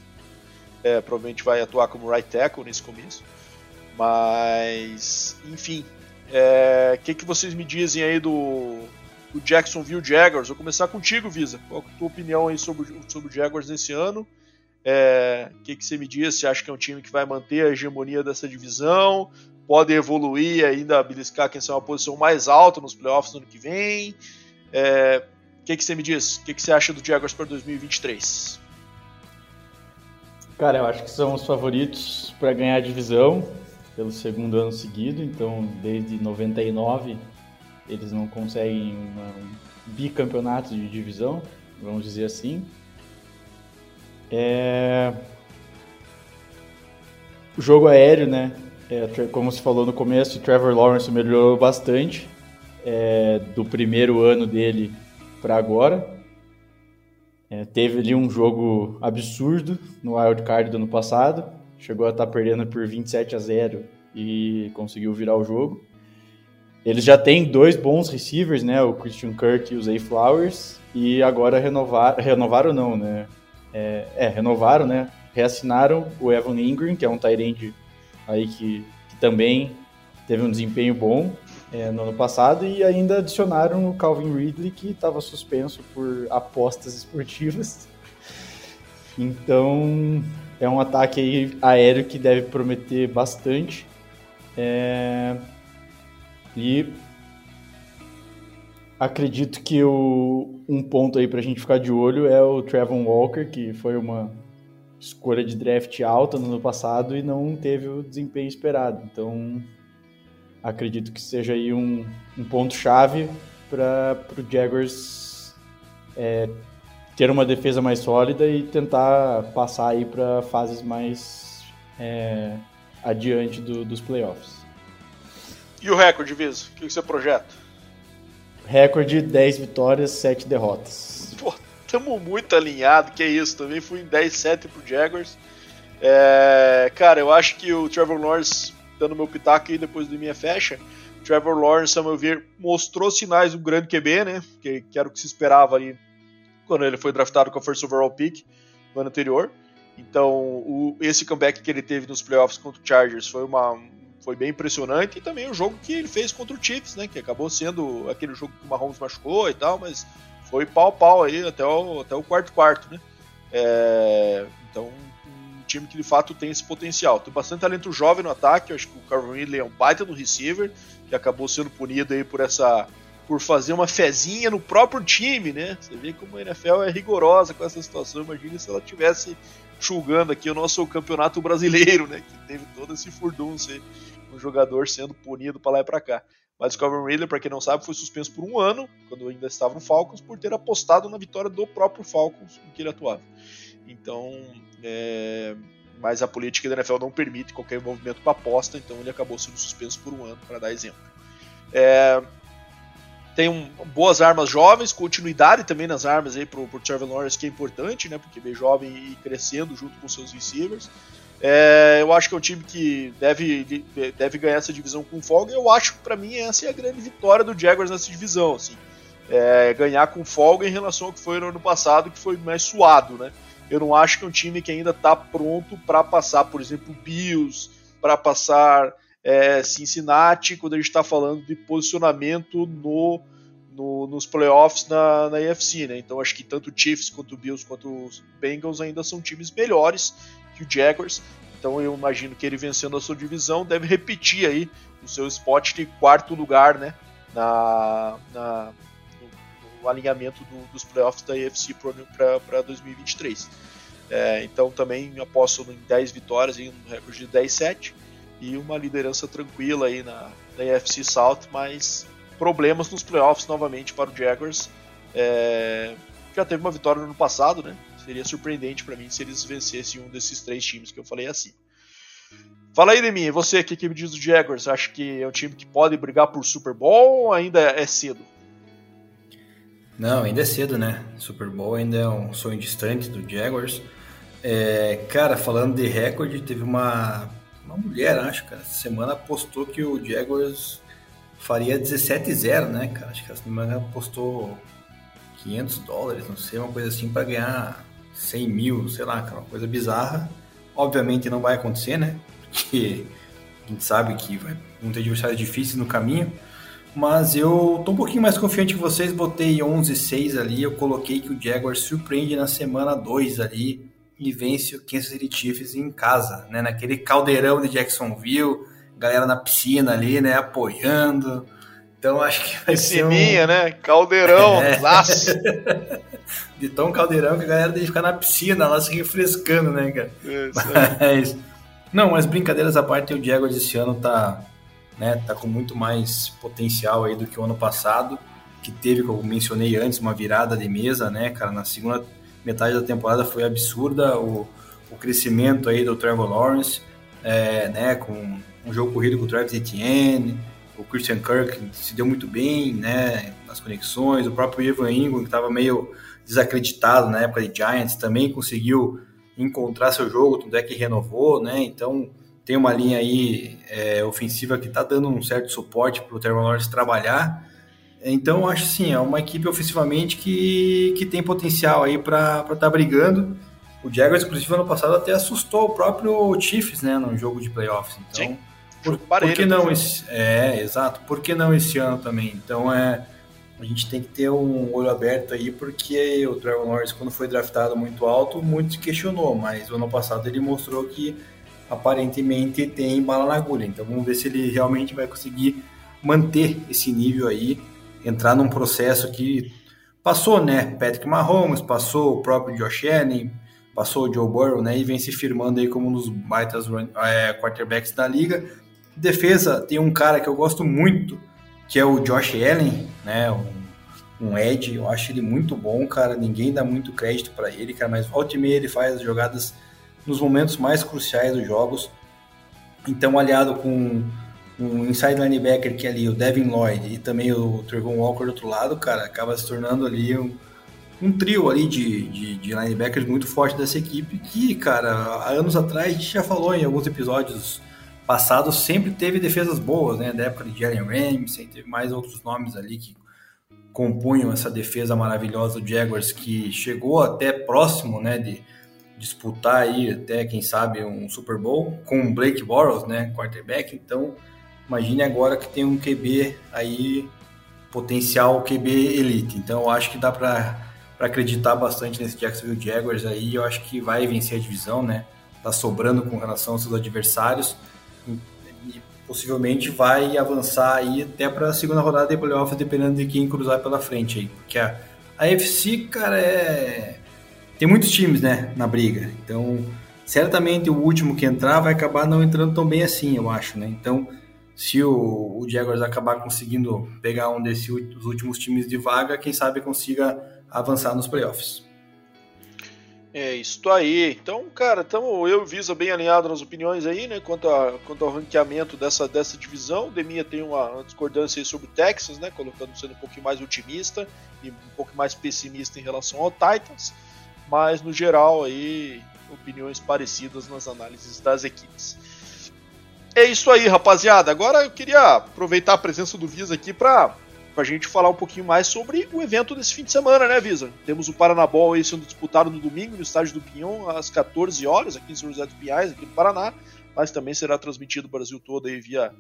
É, provavelmente vai atuar como right tackle nesse começo. Mas. Enfim. O é, que, que vocês me dizem aí do, do Jacksonville Jaguars? Vou começar contigo, Visa. Qual é a tua opinião aí sobre, sobre o Jaguars nesse ano? É, o que, que você me diz? Você acha que é um time que vai manter a hegemonia dessa divisão? Pode evoluir ainda, beliscar quem sabe uma posição mais alta nos playoffs no ano que vem? É, o que, que você me diz? O que, que você acha do Jaguars para 2023? Cara, eu acho que são os favoritos para ganhar a divisão pelo segundo ano seguido. Então, desde 99 eles não conseguem um bicampeonato de divisão, vamos dizer assim. É... O jogo aéreo, né? É, como se falou no começo, o Trevor Lawrence melhorou bastante é, do primeiro ano dele para agora. É, teve ali um jogo absurdo no Wild Card do ano passado. Chegou a estar tá perdendo por 27 a 0 e conseguiu virar o jogo. Eles já têm dois bons receivers, né? O Christian Kirk e o Zay Flowers. E agora renovar, renovaram não, né? É, é, renovaram, né? Reassinaram o Evan Ingram, que é um Tyrande aí que, que, também teve um desempenho bom é, no ano passado, e ainda adicionaram o Calvin Ridley, que estava suspenso por apostas esportivas. Então é um ataque aí aéreo que deve prometer bastante. É... E acredito que o, um ponto aí pra gente ficar de olho é o Trevon Walker, que foi uma escolha de draft alta no ano passado e não teve o desempenho esperado. Então, acredito que seja aí um, um ponto-chave para o Jaguars é, ter uma defesa mais sólida e tentar passar aí para fases mais é, adiante do, dos playoffs. E o recorde, Viso? O que você projeta? Recorde 10 vitórias, 7 derrotas. Pô, tamo muito alinhado, que é isso. Também fui em 10-7 pro Jaguars. É, cara, eu acho que o Trevor Lawrence, dando meu pitaco aí depois do minha fecha, o Trevor Lawrence, a meu ver, mostrou sinais de um grande QB, né? Que, que era o que se esperava ali quando ele foi draftado com a first overall pick no ano anterior. Então, o, esse comeback que ele teve nos playoffs contra o Chargers foi uma, foi bem impressionante e também o jogo que ele fez contra o Chiefs, né, que acabou sendo aquele jogo que o Mahomes machucou e tal, mas foi pau pau aí até o, até o quarto quarto, né? É, então, um time que de fato tem esse potencial. Tem bastante talento jovem no ataque, eu acho que o Calvin Ridley é um baita no receiver, que acabou sendo punido aí por essa por fazer uma fezinha no próprio time, né? Você vê como a NFL é rigorosa com essa situação. Imagina se ela tivesse julgando aqui o nosso campeonato brasileiro, né? Que teve todo esse furdunço um jogador sendo punido para lá e para cá. Mas o Calvin Ridley, para quem não sabe, foi suspenso por um ano, quando ainda estava no Falcons, por ter apostado na vitória do próprio Falcons em que ele atuava. Então, é... mas a política da NFL não permite qualquer envolvimento com aposta, então ele acabou sendo suspenso por um ano, para dar exemplo. É tem um, boas armas jovens, continuidade também nas armas aí pro, pro Trevor Lawrence, que é importante, né? Porque vê jovem e crescendo junto com seus receivers. É, eu acho que é um time que deve, deve ganhar essa divisão com folga. Eu acho que para mim essa é a grande vitória do Jaguars nessa divisão, assim. É, ganhar com folga em relação ao que foi no ano passado, que foi mais suado, né? Eu não acho que é um time que ainda está pronto para passar, por exemplo, Bills, para passar é, Cincinnati, quando a gente está falando de posicionamento no, no, nos playoffs na, na né? Então acho que tanto o Chiefs quanto o Bills quanto os Bengals ainda são times melhores que o Jaguars. Então eu imagino que ele vencendo a sua divisão deve repetir aí o seu spot de quarto lugar, né? Na, na no, no, alinhamento do, dos playoffs da AFC para 2023. É, então também aposto em 10 vitórias, em um recorde de 10-7 e uma liderança tranquila aí na, na AFC South, mas problemas nos playoffs novamente para o Jaguars. É, já teve uma vitória no ano passado, né? Seria surpreendente para mim se eles vencessem um desses três times que eu falei assim. Fala aí, Demi, você, o que me diz do Jaguars? Acha que é um time que pode brigar por Super Bowl ou ainda é cedo? Não, ainda é cedo, né? Super Bowl ainda é um sonho distante do Jaguars. É, cara, falando de recorde, teve uma, uma mulher, acho, cara, essa semana postou que o Jaguars faria 17-0, né, cara? Acho que essa semana postou 500 dólares, não sei, uma coisa assim, para ganhar 100 mil, sei lá, cara, uma coisa bizarra. Obviamente não vai acontecer, né? Porque a gente sabe que vai, vão ter adversários difíceis no caminho. Mas eu tô um pouquinho mais confiante que vocês. Botei 11-6 ali. Eu coloquei que o Jaguars surpreende na semana 2 ali e vence o Kansas City Chiefs em casa, né? Naquele caldeirão de Jacksonville, galera na piscina ali, né? Apoiando. Então acho que vai Piscininha, ser um... né? Caldeirão, é. de tão caldeirão que a galera tem que ficar na piscina lá se refrescando, né, cara? É, mas... Não, mas brincadeiras à parte, o Jaguars esse ano tá né? Tá com muito mais potencial aí do que o ano passado, que teve, como mencionei antes, uma virada de mesa, né, cara? Na segunda metade da temporada foi absurda o, o crescimento aí do Trevor Lawrence, é, né? Com um jogo corrido com o Travis Etienne, o Christian Kirk se deu muito bem, né? Nas conexões, o próprio Evan Ingram que estava meio desacreditado na época de Giants também conseguiu encontrar seu jogo, tudo é que renovou, né? Então tem uma linha aí é, ofensiva que está dando um certo suporte para o Trevor Lawrence trabalhar. Então, acho sim, é uma equipe ofensivamente que, que tem potencial aí para estar tá brigando. O Jaguars, inclusive, ano passado até assustou o próprio Chiefs, né, no jogo de playoffs. Então, sim. por, por que não esse, é, exato. Por que não esse ano também? Então, é a gente tem que ter um olho aberto aí, porque o Trevor Lawrence, quando foi draftado muito alto, muito se questionou, mas o ano passado ele mostrou que aparentemente tem bala na agulha. Então vamos ver se ele realmente vai conseguir manter esse nível aí, entrar num processo que passou, né? Patrick Mahomes, passou o próprio Josh Allen, passou o Joe Burrow, né? E vem se firmando aí como um dos baitas é, quarterbacks da liga. Defesa, tem um cara que eu gosto muito, que é o Josh Allen, né? Um, um Ed, eu acho ele muito bom, cara. Ninguém dá muito crédito para ele, cara, mas volta e meia ele faz as jogadas nos momentos mais cruciais dos jogos. Então, aliado com um inside linebacker que é ali o Devin Lloyd e também o Trevon Walker do outro lado, cara, acaba se tornando ali um, um trio ali de, de, de, linebackers muito forte dessa equipe que, cara, há anos atrás a gente já falou em alguns episódios passados, sempre teve defesas boas, né, da época de Jalen Ramsey, teve mais outros nomes ali que compunham essa defesa maravilhosa do Jaguars que chegou até próximo, né, de disputar aí até, quem sabe, um Super Bowl com o Blake Bortles, né, quarterback. Então, imagine agora que tem um QB aí, potencial QB elite. Então, eu acho que dá para acreditar bastante nesse Jacksonville Jaguars aí. Eu acho que vai vencer a divisão, né? Tá sobrando com relação aos seus adversários. E possivelmente vai avançar aí até para a segunda rodada de playoffs, dependendo de quem cruzar pela frente aí. Porque a, a FC, cara, é tem muitos times, né, na briga. Então, certamente o último que entrar vai acabar não entrando tão bem assim, eu acho, né? Então, se o, o Jaguars acabar conseguindo pegar um desses últimos times de vaga, quem sabe consiga avançar nos playoffs. É isso aí. Então, cara, tamo, eu e Visa bem alinhado nas opiniões aí, né? Quanto, a, quanto ao ranqueamento dessa, dessa divisão. O Deminha tem uma, uma discordância aí sobre o Texas, né? Colocando sendo um pouquinho mais otimista e um pouco mais pessimista em relação ao Titans mas no geral aí opiniões parecidas nas análises das equipes. É isso aí, rapaziada. Agora eu queria aproveitar a presença do Visa aqui para a gente falar um pouquinho mais sobre o evento desse fim de semana, né, Visa? Temos o Paranabol aí sendo disputado no domingo no estádio do Pinhão às 14 horas aqui em São José dos Pinhais, aqui no Paraná, mas também será transmitido no Brasil todo aí via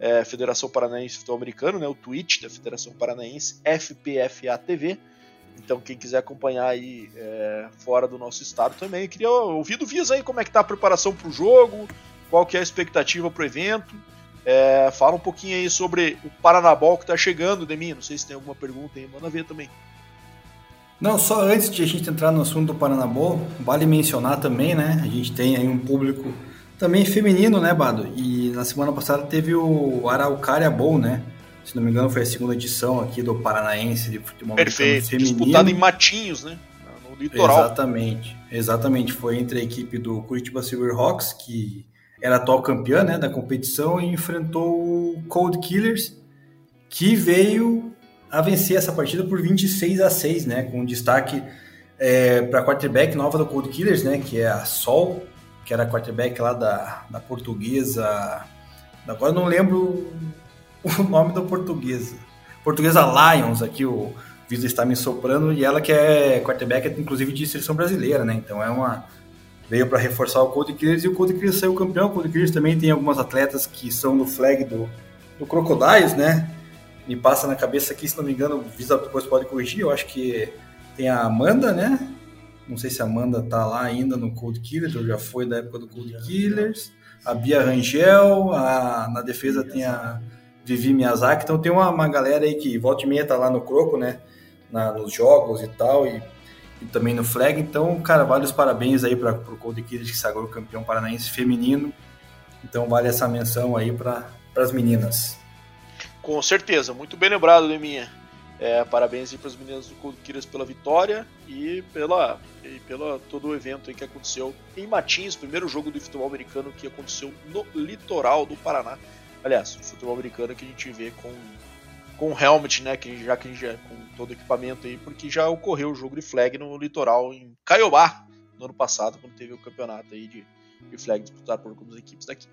é, Federação Paranaense Futebol Americano, né, o Twitch da Federação Paranaense, FPFA TV. Então, quem quiser acompanhar aí é, fora do nosso estado também, eu queria ouvir do Visa aí como é que tá a preparação para o jogo, qual que é a expectativa para o evento. É, fala um pouquinho aí sobre o Paranabol que está chegando, Demi. Não sei se tem alguma pergunta aí, manda ver também. Não, só antes de a gente entrar no assunto do Paranabol, vale mencionar também, né? A gente tem aí um público também feminino, né, Bado? E na semana passada teve o Araucária Bowl, né? Se não me engano, foi a segunda edição aqui do Paranaense de futebol Perfeito, feminino. disputado em Matinhos, né? No litoral. Exatamente, exatamente. Foi entre a equipe do Curitiba Silverhawks, que era atual campeã né, da competição, e enfrentou o Cold Killers, que veio a vencer essa partida por 26 a 6, né? Com destaque é, para a quarterback nova do Cold Killers, né? Que é a Sol, que era a quarterback lá da, da portuguesa. Agora não lembro o nome da portuguesa. Portuguesa Lions, aqui o Visa está me soprando, e ela que é quarterback, inclusive, de seleção brasileira, né? Então é uma. Veio para reforçar o Cold Killers e o Cold Killers saiu campeão. O Cold Killers também tem algumas atletas que são do flag do, do Crocodiles, né? Me passa na cabeça aqui, se não me engano, o Visa depois pode corrigir. Eu acho que tem a Amanda, né? Não sei se a Amanda tá lá ainda no Cold Killers, ou já foi da época do Cold Killers. A Bia Rangel, a, na defesa tem a Vivi Miyazaki. Então tem uma, uma galera aí que volta e meia tá lá no Croco, né? Na, nos jogos e tal, e, e, também no Flag. Então, cara, vale os parabéns aí para o Cold Killers que sagrou campeão paranaense feminino. Então vale essa menção aí para as meninas. Com certeza, muito bem lembrado, Leminha. É, parabéns para os meninos do Cold pela vitória e pela, e pela todo o evento que aconteceu em Matins, primeiro jogo do futebol americano que aconteceu no litoral do Paraná. Aliás, o futebol americano que a gente vê com com helmet, né, que já que já com todo o equipamento aí, porque já ocorreu o jogo de flag no litoral em Caiobá no ano passado, quando teve o campeonato aí de, de flag disputado por algumas equipes daqui.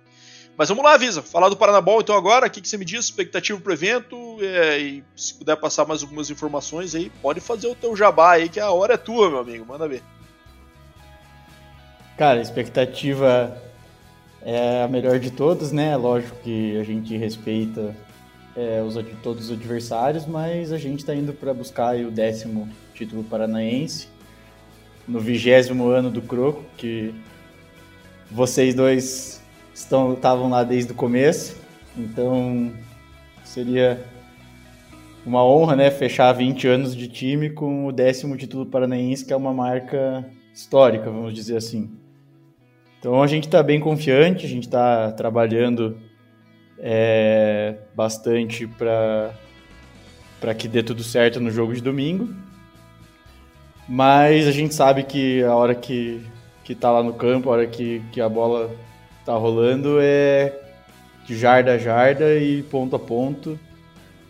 Mas vamos lá, Visa, falar do Paranabol então agora, o que, que você me diz, expectativa para o evento, é, e se puder passar mais algumas informações aí, pode fazer o teu jabá aí, que a hora é tua, meu amigo, manda ver. Cara, expectativa é a melhor de todas, né? Lógico que a gente respeita é, os, todos os adversários, mas a gente está indo para buscar o décimo título paranaense no vigésimo ano do Croco, que vocês dois estavam lá desde o começo, então seria uma honra, né, fechar 20 anos de time com o décimo título paranaense, que é uma marca histórica, vamos dizer assim. Então a gente está bem confiante, a gente está trabalhando é, bastante para que dê tudo certo no jogo de domingo. Mas a gente sabe que a hora que, que tá lá no campo, a hora que, que a bola tá rolando é de jarda a jarda e ponto a ponto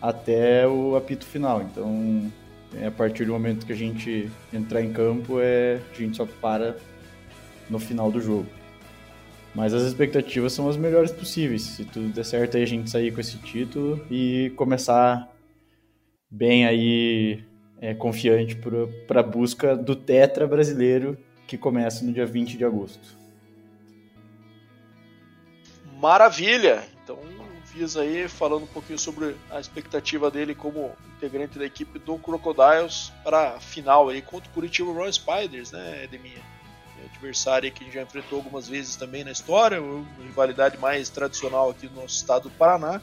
até o apito final. Então, é a partir do momento que a gente entrar em campo, é, a gente só para no final do jogo. Mas as expectativas são as melhores possíveis. Se tudo der certo, aí a gente sair com esse título e começar bem aí é, confiante para a busca do Tetra brasileiro que começa no dia 20 de agosto. Maravilha! Então, Viz aí falando um pouquinho sobre a expectativa dele como integrante da equipe do Crocodiles para a final aí contra o Curitiba Royal Spiders, né, Edeminha? Adversário que a gente já enfrentou algumas vezes também na história, uma rivalidade mais tradicional aqui no nosso estado do Paraná.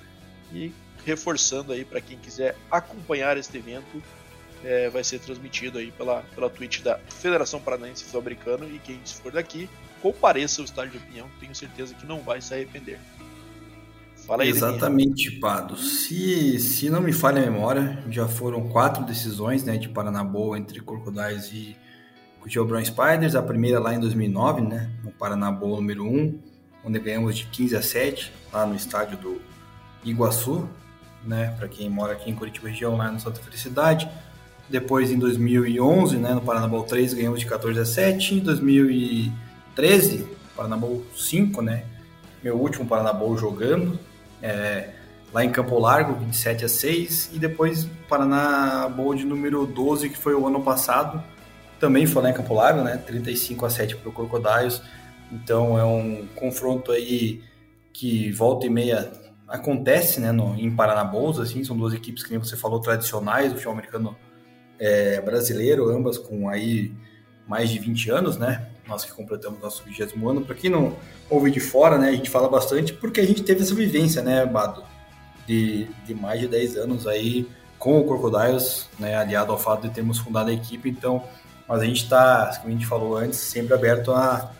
E reforçando aí para quem quiser acompanhar este evento, é, vai ser transmitido aí pela, pela Twitch da Federação Paranaense Futebol Americano e quem for daqui compareça ao estádio de opinião, tenho certeza que não vai se arrepender. Fala aí, Exatamente, Pado. Se, se não me falha a memória, já foram quatro decisões né, de Paranaboa entre Crocodiles e Curitiba Brown Spiders. A primeira lá em 2009, né, no Paranaboa número 1, onde ganhamos de 15 a 7, lá no estádio do Iguaçu, né, para quem mora aqui em Curitiba região, lá no Santa Felicidade. Depois, em 2011, né, no Paranabola 3, ganhamos de 14 a 7. Em 2000 13, Paranabol 5, né? Meu último Paranabol jogando, é, lá em Campo Largo, 27 a 6, e depois Paranabol de número 12, que foi o ano passado, também foi lá em Campo Largo, né? 35 a 7 para o Crocodiles. Então é um confronto aí que volta e meia acontece, né, no, em Paranabols, assim, são duas equipes que nem você falou tradicionais do futebol americano é, brasileiro, ambas com aí mais de 20 anos, né? nós que completamos nosso 20 ano. Para quem não ouve de fora, né, a gente fala bastante porque a gente teve essa vivência, né, Bado, de, de mais de 10 anos aí com o Crocodiles, né, aliado ao fato de termos fundado a equipe. Então, mas a gente está, como a gente falou antes, sempre aberto a,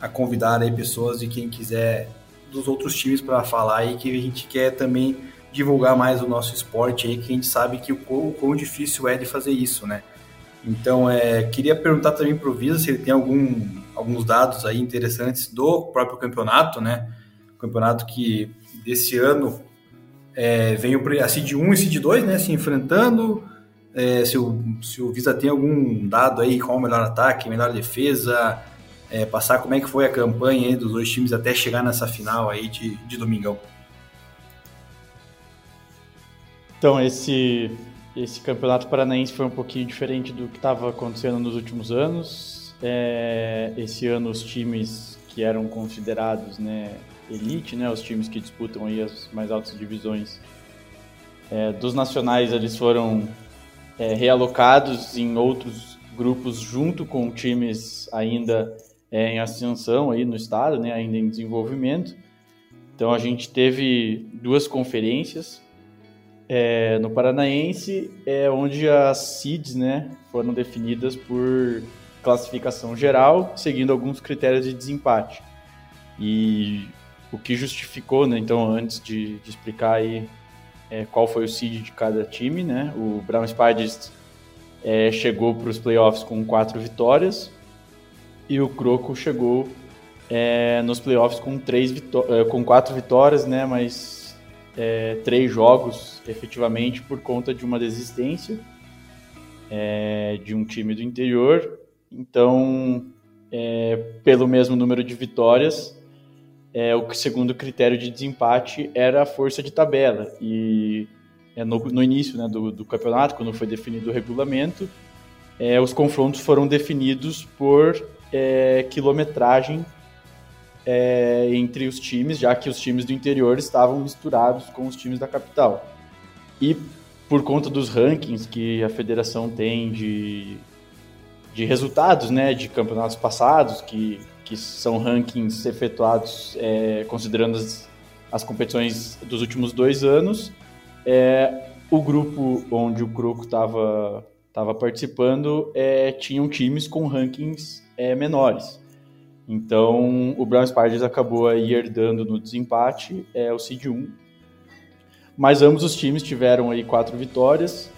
a convidar aí pessoas e quem quiser dos outros times para falar aí que a gente quer também divulgar mais o nosso esporte aí, que a gente sabe que o quão, quão difícil é de fazer isso, né? Então, é, queria perguntar também para o Visa se ele tem algum, alguns dados aí interessantes do próprio campeonato, né? campeonato que desse ano é, vem a Cid 1 e Cid 2, né? Se enfrentando. É, se, o, se o Visa tem algum dado aí, qual o melhor ataque, melhor defesa, é, passar como é que foi a campanha dos dois times até chegar nessa final aí de, de domingão. Então, esse, esse campeonato paranaense foi um pouquinho diferente do que estava acontecendo nos últimos anos. É, esse ano os times que eram considerados né, elite, né, os times que disputam aí as mais altas divisões é, dos nacionais, eles foram é, realocados em outros grupos junto com times ainda é, em ascensão aí no estado, né, ainda em desenvolvimento. Então a gente teve duas conferências é, no Paranaense, é onde as seeds, né, foram definidas por classificação geral, seguindo alguns critérios de desempate. E o que justificou, né, então, antes de, de explicar aí é, qual foi o seed de cada time, né, o Brown Spiders é, chegou para os playoffs com quatro vitórias, e o Croco chegou é, nos playoffs com, três é, com quatro vitórias, né, mas é, três jogos efetivamente por conta de uma desistência é, de um time do interior. Então, pelo mesmo número de vitórias, é, o segundo critério de desempate era a força de tabela. E é, no, no início né, do, do campeonato, quando foi definido o regulamento, é, os confrontos foram definidos por é, quilometragem é, entre os times, já que os times do interior estavam misturados com os times da capital. E por conta dos rankings que a federação tem de, de resultados né, de campeonatos passados, que, que são rankings efetuados é, considerando as, as competições dos últimos dois anos, é, o grupo onde o Croco estava tava participando é, tinham times com rankings é, menores. Então, o Brown Spiders acabou aí herdando no desempate é, o seed 1. Mas ambos os times tiveram aí quatro vitórias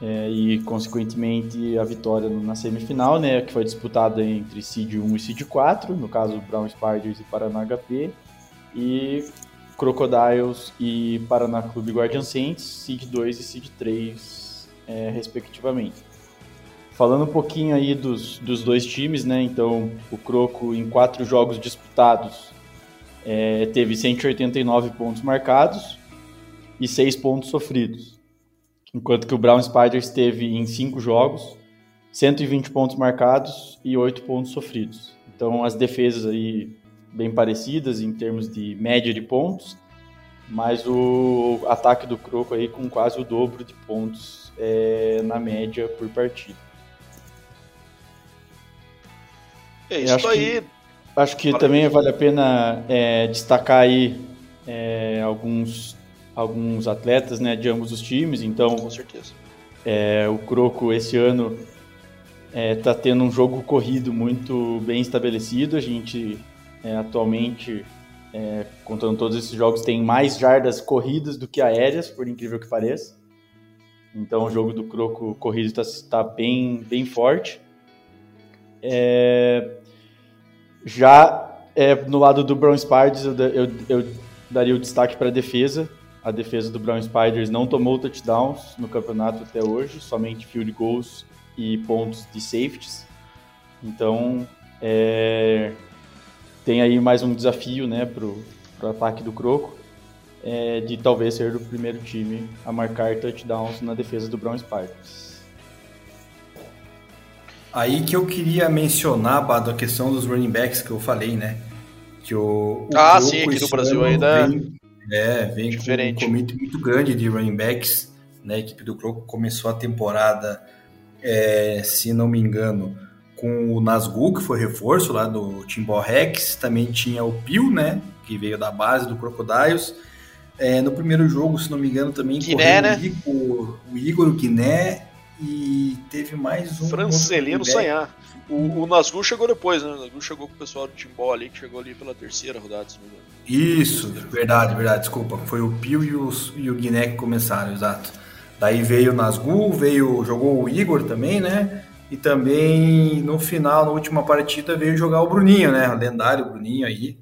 é, e, consequentemente, a vitória na semifinal, né, que foi disputada entre seed 1 e seed 4, no caso, Brown Spiders e Paraná HP, e Crocodiles e Paraná Clube Guardian Saints, seed 2 e seed 3, é, respectivamente. Falando um pouquinho aí dos, dos dois times, né? Então, o Croco, em quatro jogos disputados, é, teve 189 pontos marcados e seis pontos sofridos. Enquanto que o Brown Spiders teve, em cinco jogos, 120 pontos marcados e oito pontos sofridos. Então, as defesas aí bem parecidas em termos de média de pontos, mas o ataque do Croco aí com quase o dobro de pontos é, na média por partida. É isso acho aí. Que, acho que também vale a pena é, destacar aí é, alguns, alguns atletas né, de ambos os times. Então, com certeza. É, o Croco esse ano está é, tendo um jogo corrido muito bem estabelecido. A gente é, atualmente, é, contando todos esses jogos, tem mais jardas corridas do que aéreas, por incrível que pareça. Então o jogo do Croco corrido está tá bem, bem forte. É, já é, no lado do Brown Spiders, eu, eu, eu daria o destaque para a defesa. A defesa do Brown Spiders não tomou touchdowns no campeonato até hoje, somente field goals e pontos de safeties. Então, é, tem aí mais um desafio né, para o ataque do Croco, é, de talvez ser o primeiro time a marcar touchdowns na defesa do Brown Spiders. Aí que eu queria mencionar, Bado, a questão dos running backs que eu falei, né? Que o, o ah, sim, aqui no Brasil ainda vem, é, vem diferente. com um comito muito grande de running backs. Né? A equipe do Croco começou a temporada, é, se não me engano, com o Nazgûl, que foi reforço lá do Timbó Rex. Também tinha o Pio, né? Que veio da base do Crocodiles. É, no primeiro jogo, se não me engano, também Guiné, né? o Igor, o Igor Guiné e teve mais um. Francelino Sanhar. O, o chegou depois, né? O Nazgûl chegou com o pessoal do Timbó ali, que chegou ali pela terceira rodada, se não me engano. Isso, verdade, verdade, desculpa. Foi o Pio e o, e o Guiné que começaram, exato. Daí veio o Nazgûl, veio, jogou o Igor também, né? E também no final, na última partida, veio jogar o Bruninho, né? O lendário Bruninho aí,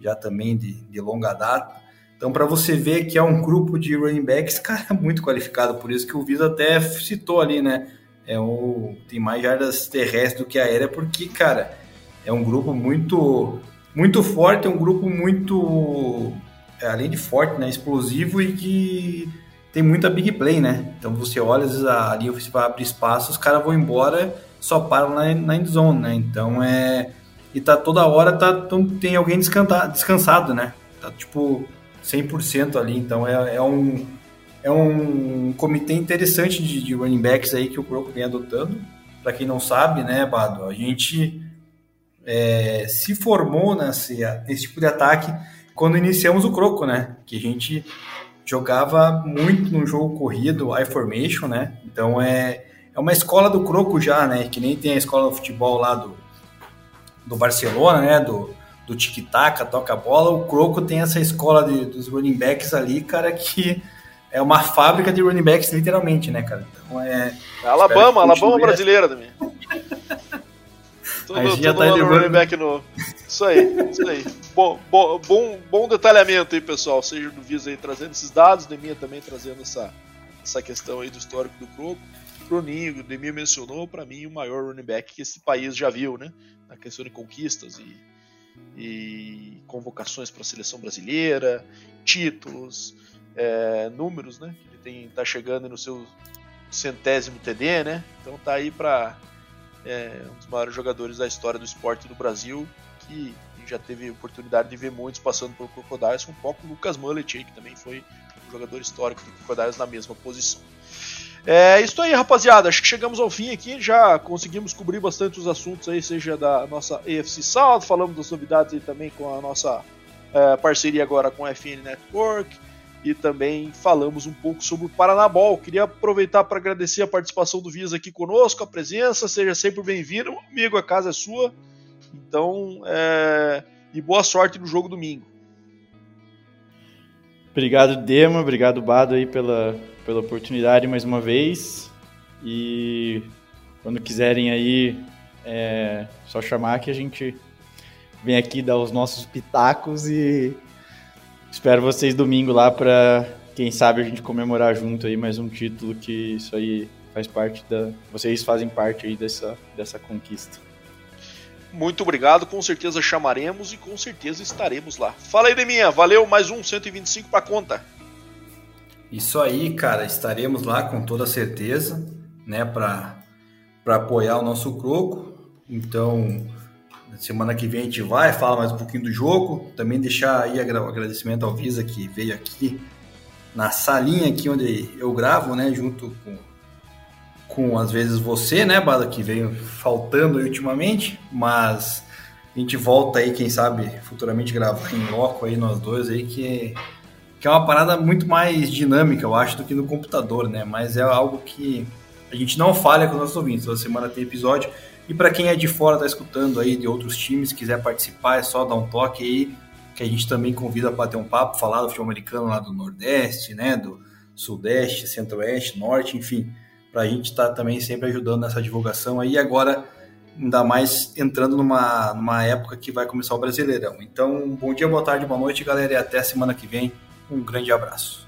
já também de, de longa data. Então, para você ver que é um grupo de running backs, cara, muito qualificado. Por isso que o Visa até citou ali, né? É o, tem mais jardas terrestres do que aérea, porque, cara, é um grupo muito, muito forte, é um grupo muito, é, além de forte, né? Explosivo e que tem muita big play, né? Então você olha, às vezes a linha ofensiva abre espaço, os caras vão embora, só param na, na end zone, né? Então é. E tá toda hora tá, tem alguém descansado, né? Tá tipo 100% ali, então é, é um. É um comitê interessante de, de running backs aí que o Croco vem adotando. Para quem não sabe, né, Bado? A gente é, se formou nesse, nesse tipo de ataque quando iniciamos o Croco, né? Que a gente jogava muito no jogo corrido, I formation, né? Então é, é uma escola do croco já, né? Que nem tem a escola do futebol lá do, do Barcelona, né? Do, do tic-tac, toca bola. O croco tem essa escola de, dos running backs ali, cara, que é uma fábrica de running backs, literalmente, né, cara? Então é. é Alabama, Alabama brasileira também. Tudo, tudo tá no running back novo. Isso aí, isso aí. Bom, bom, bom, bom detalhamento aí, pessoal. Seja do Visa aí trazendo esses dados, Deminha também trazendo essa, essa questão aí do histórico do Croco. Bruninho, o Deminha mencionou, para mim, o maior running back que esse país já viu, né? Na questão de conquistas e, e convocações para a seleção brasileira, títulos, é, números, né? Que ele tem, tá chegando no seu centésimo TD, né? Então tá aí para é um dos maiores jogadores da história do esporte do Brasil, que já teve oportunidade de ver muitos passando pelo Crocodiles, um pouco o Lucas Mullet, que também foi um jogador histórico do Crocodiles na mesma posição. É isso aí, rapaziada. Acho que chegamos ao fim aqui. Já conseguimos cobrir bastante os assuntos aí, seja da nossa AFC South, falamos das novidades aí também com a nossa é, parceria agora com a FN Network e também falamos um pouco sobre o Paranabol. Queria aproveitar para agradecer a participação do Visa aqui conosco, a presença, seja sempre bem-vindo, amigo, a casa é sua. Então, é... e boa sorte no jogo domingo. Obrigado, Dema, obrigado, Bado, aí pela, pela oportunidade mais uma vez. E quando quiserem aí, é só chamar que a gente vem aqui dar os nossos pitacos e Espero vocês domingo lá para quem sabe a gente comemorar junto aí mais um título que isso aí faz parte da vocês fazem parte aí dessa dessa conquista. Muito obrigado, com certeza chamaremos e com certeza estaremos lá. Fala aí, Deminha, valeu, mais um 125 para conta. Isso aí, cara, estaremos lá com toda certeza, né, para para apoiar o nosso croco. Então, Semana que vem a gente vai, fala mais um pouquinho do jogo. Também deixar aí o agradecimento ao Visa que veio aqui na salinha aqui onde eu gravo, né? Junto com, com às vezes você, né, Bada, que veio faltando ultimamente. Mas a gente volta aí, quem sabe, futuramente gravar em loco aí nós dois aí, que, que é uma parada muito mais dinâmica, eu acho, do que no computador, né? Mas é algo que a gente não falha com os nossos ouvintes. Toda semana tem episódio. E para quem é de fora, tá escutando aí de outros times, quiser participar, é só dar um toque aí, que a gente também convida para bater um papo, falar do futebol americano lá do Nordeste, né, do Sudeste, Centro-Oeste, Norte, enfim, para a gente estar tá também sempre ajudando nessa divulgação aí. Agora, ainda mais entrando numa, numa época que vai começar o Brasileirão. Então, bom dia, boa tarde, boa noite, galera, e até semana que vem. Um grande abraço.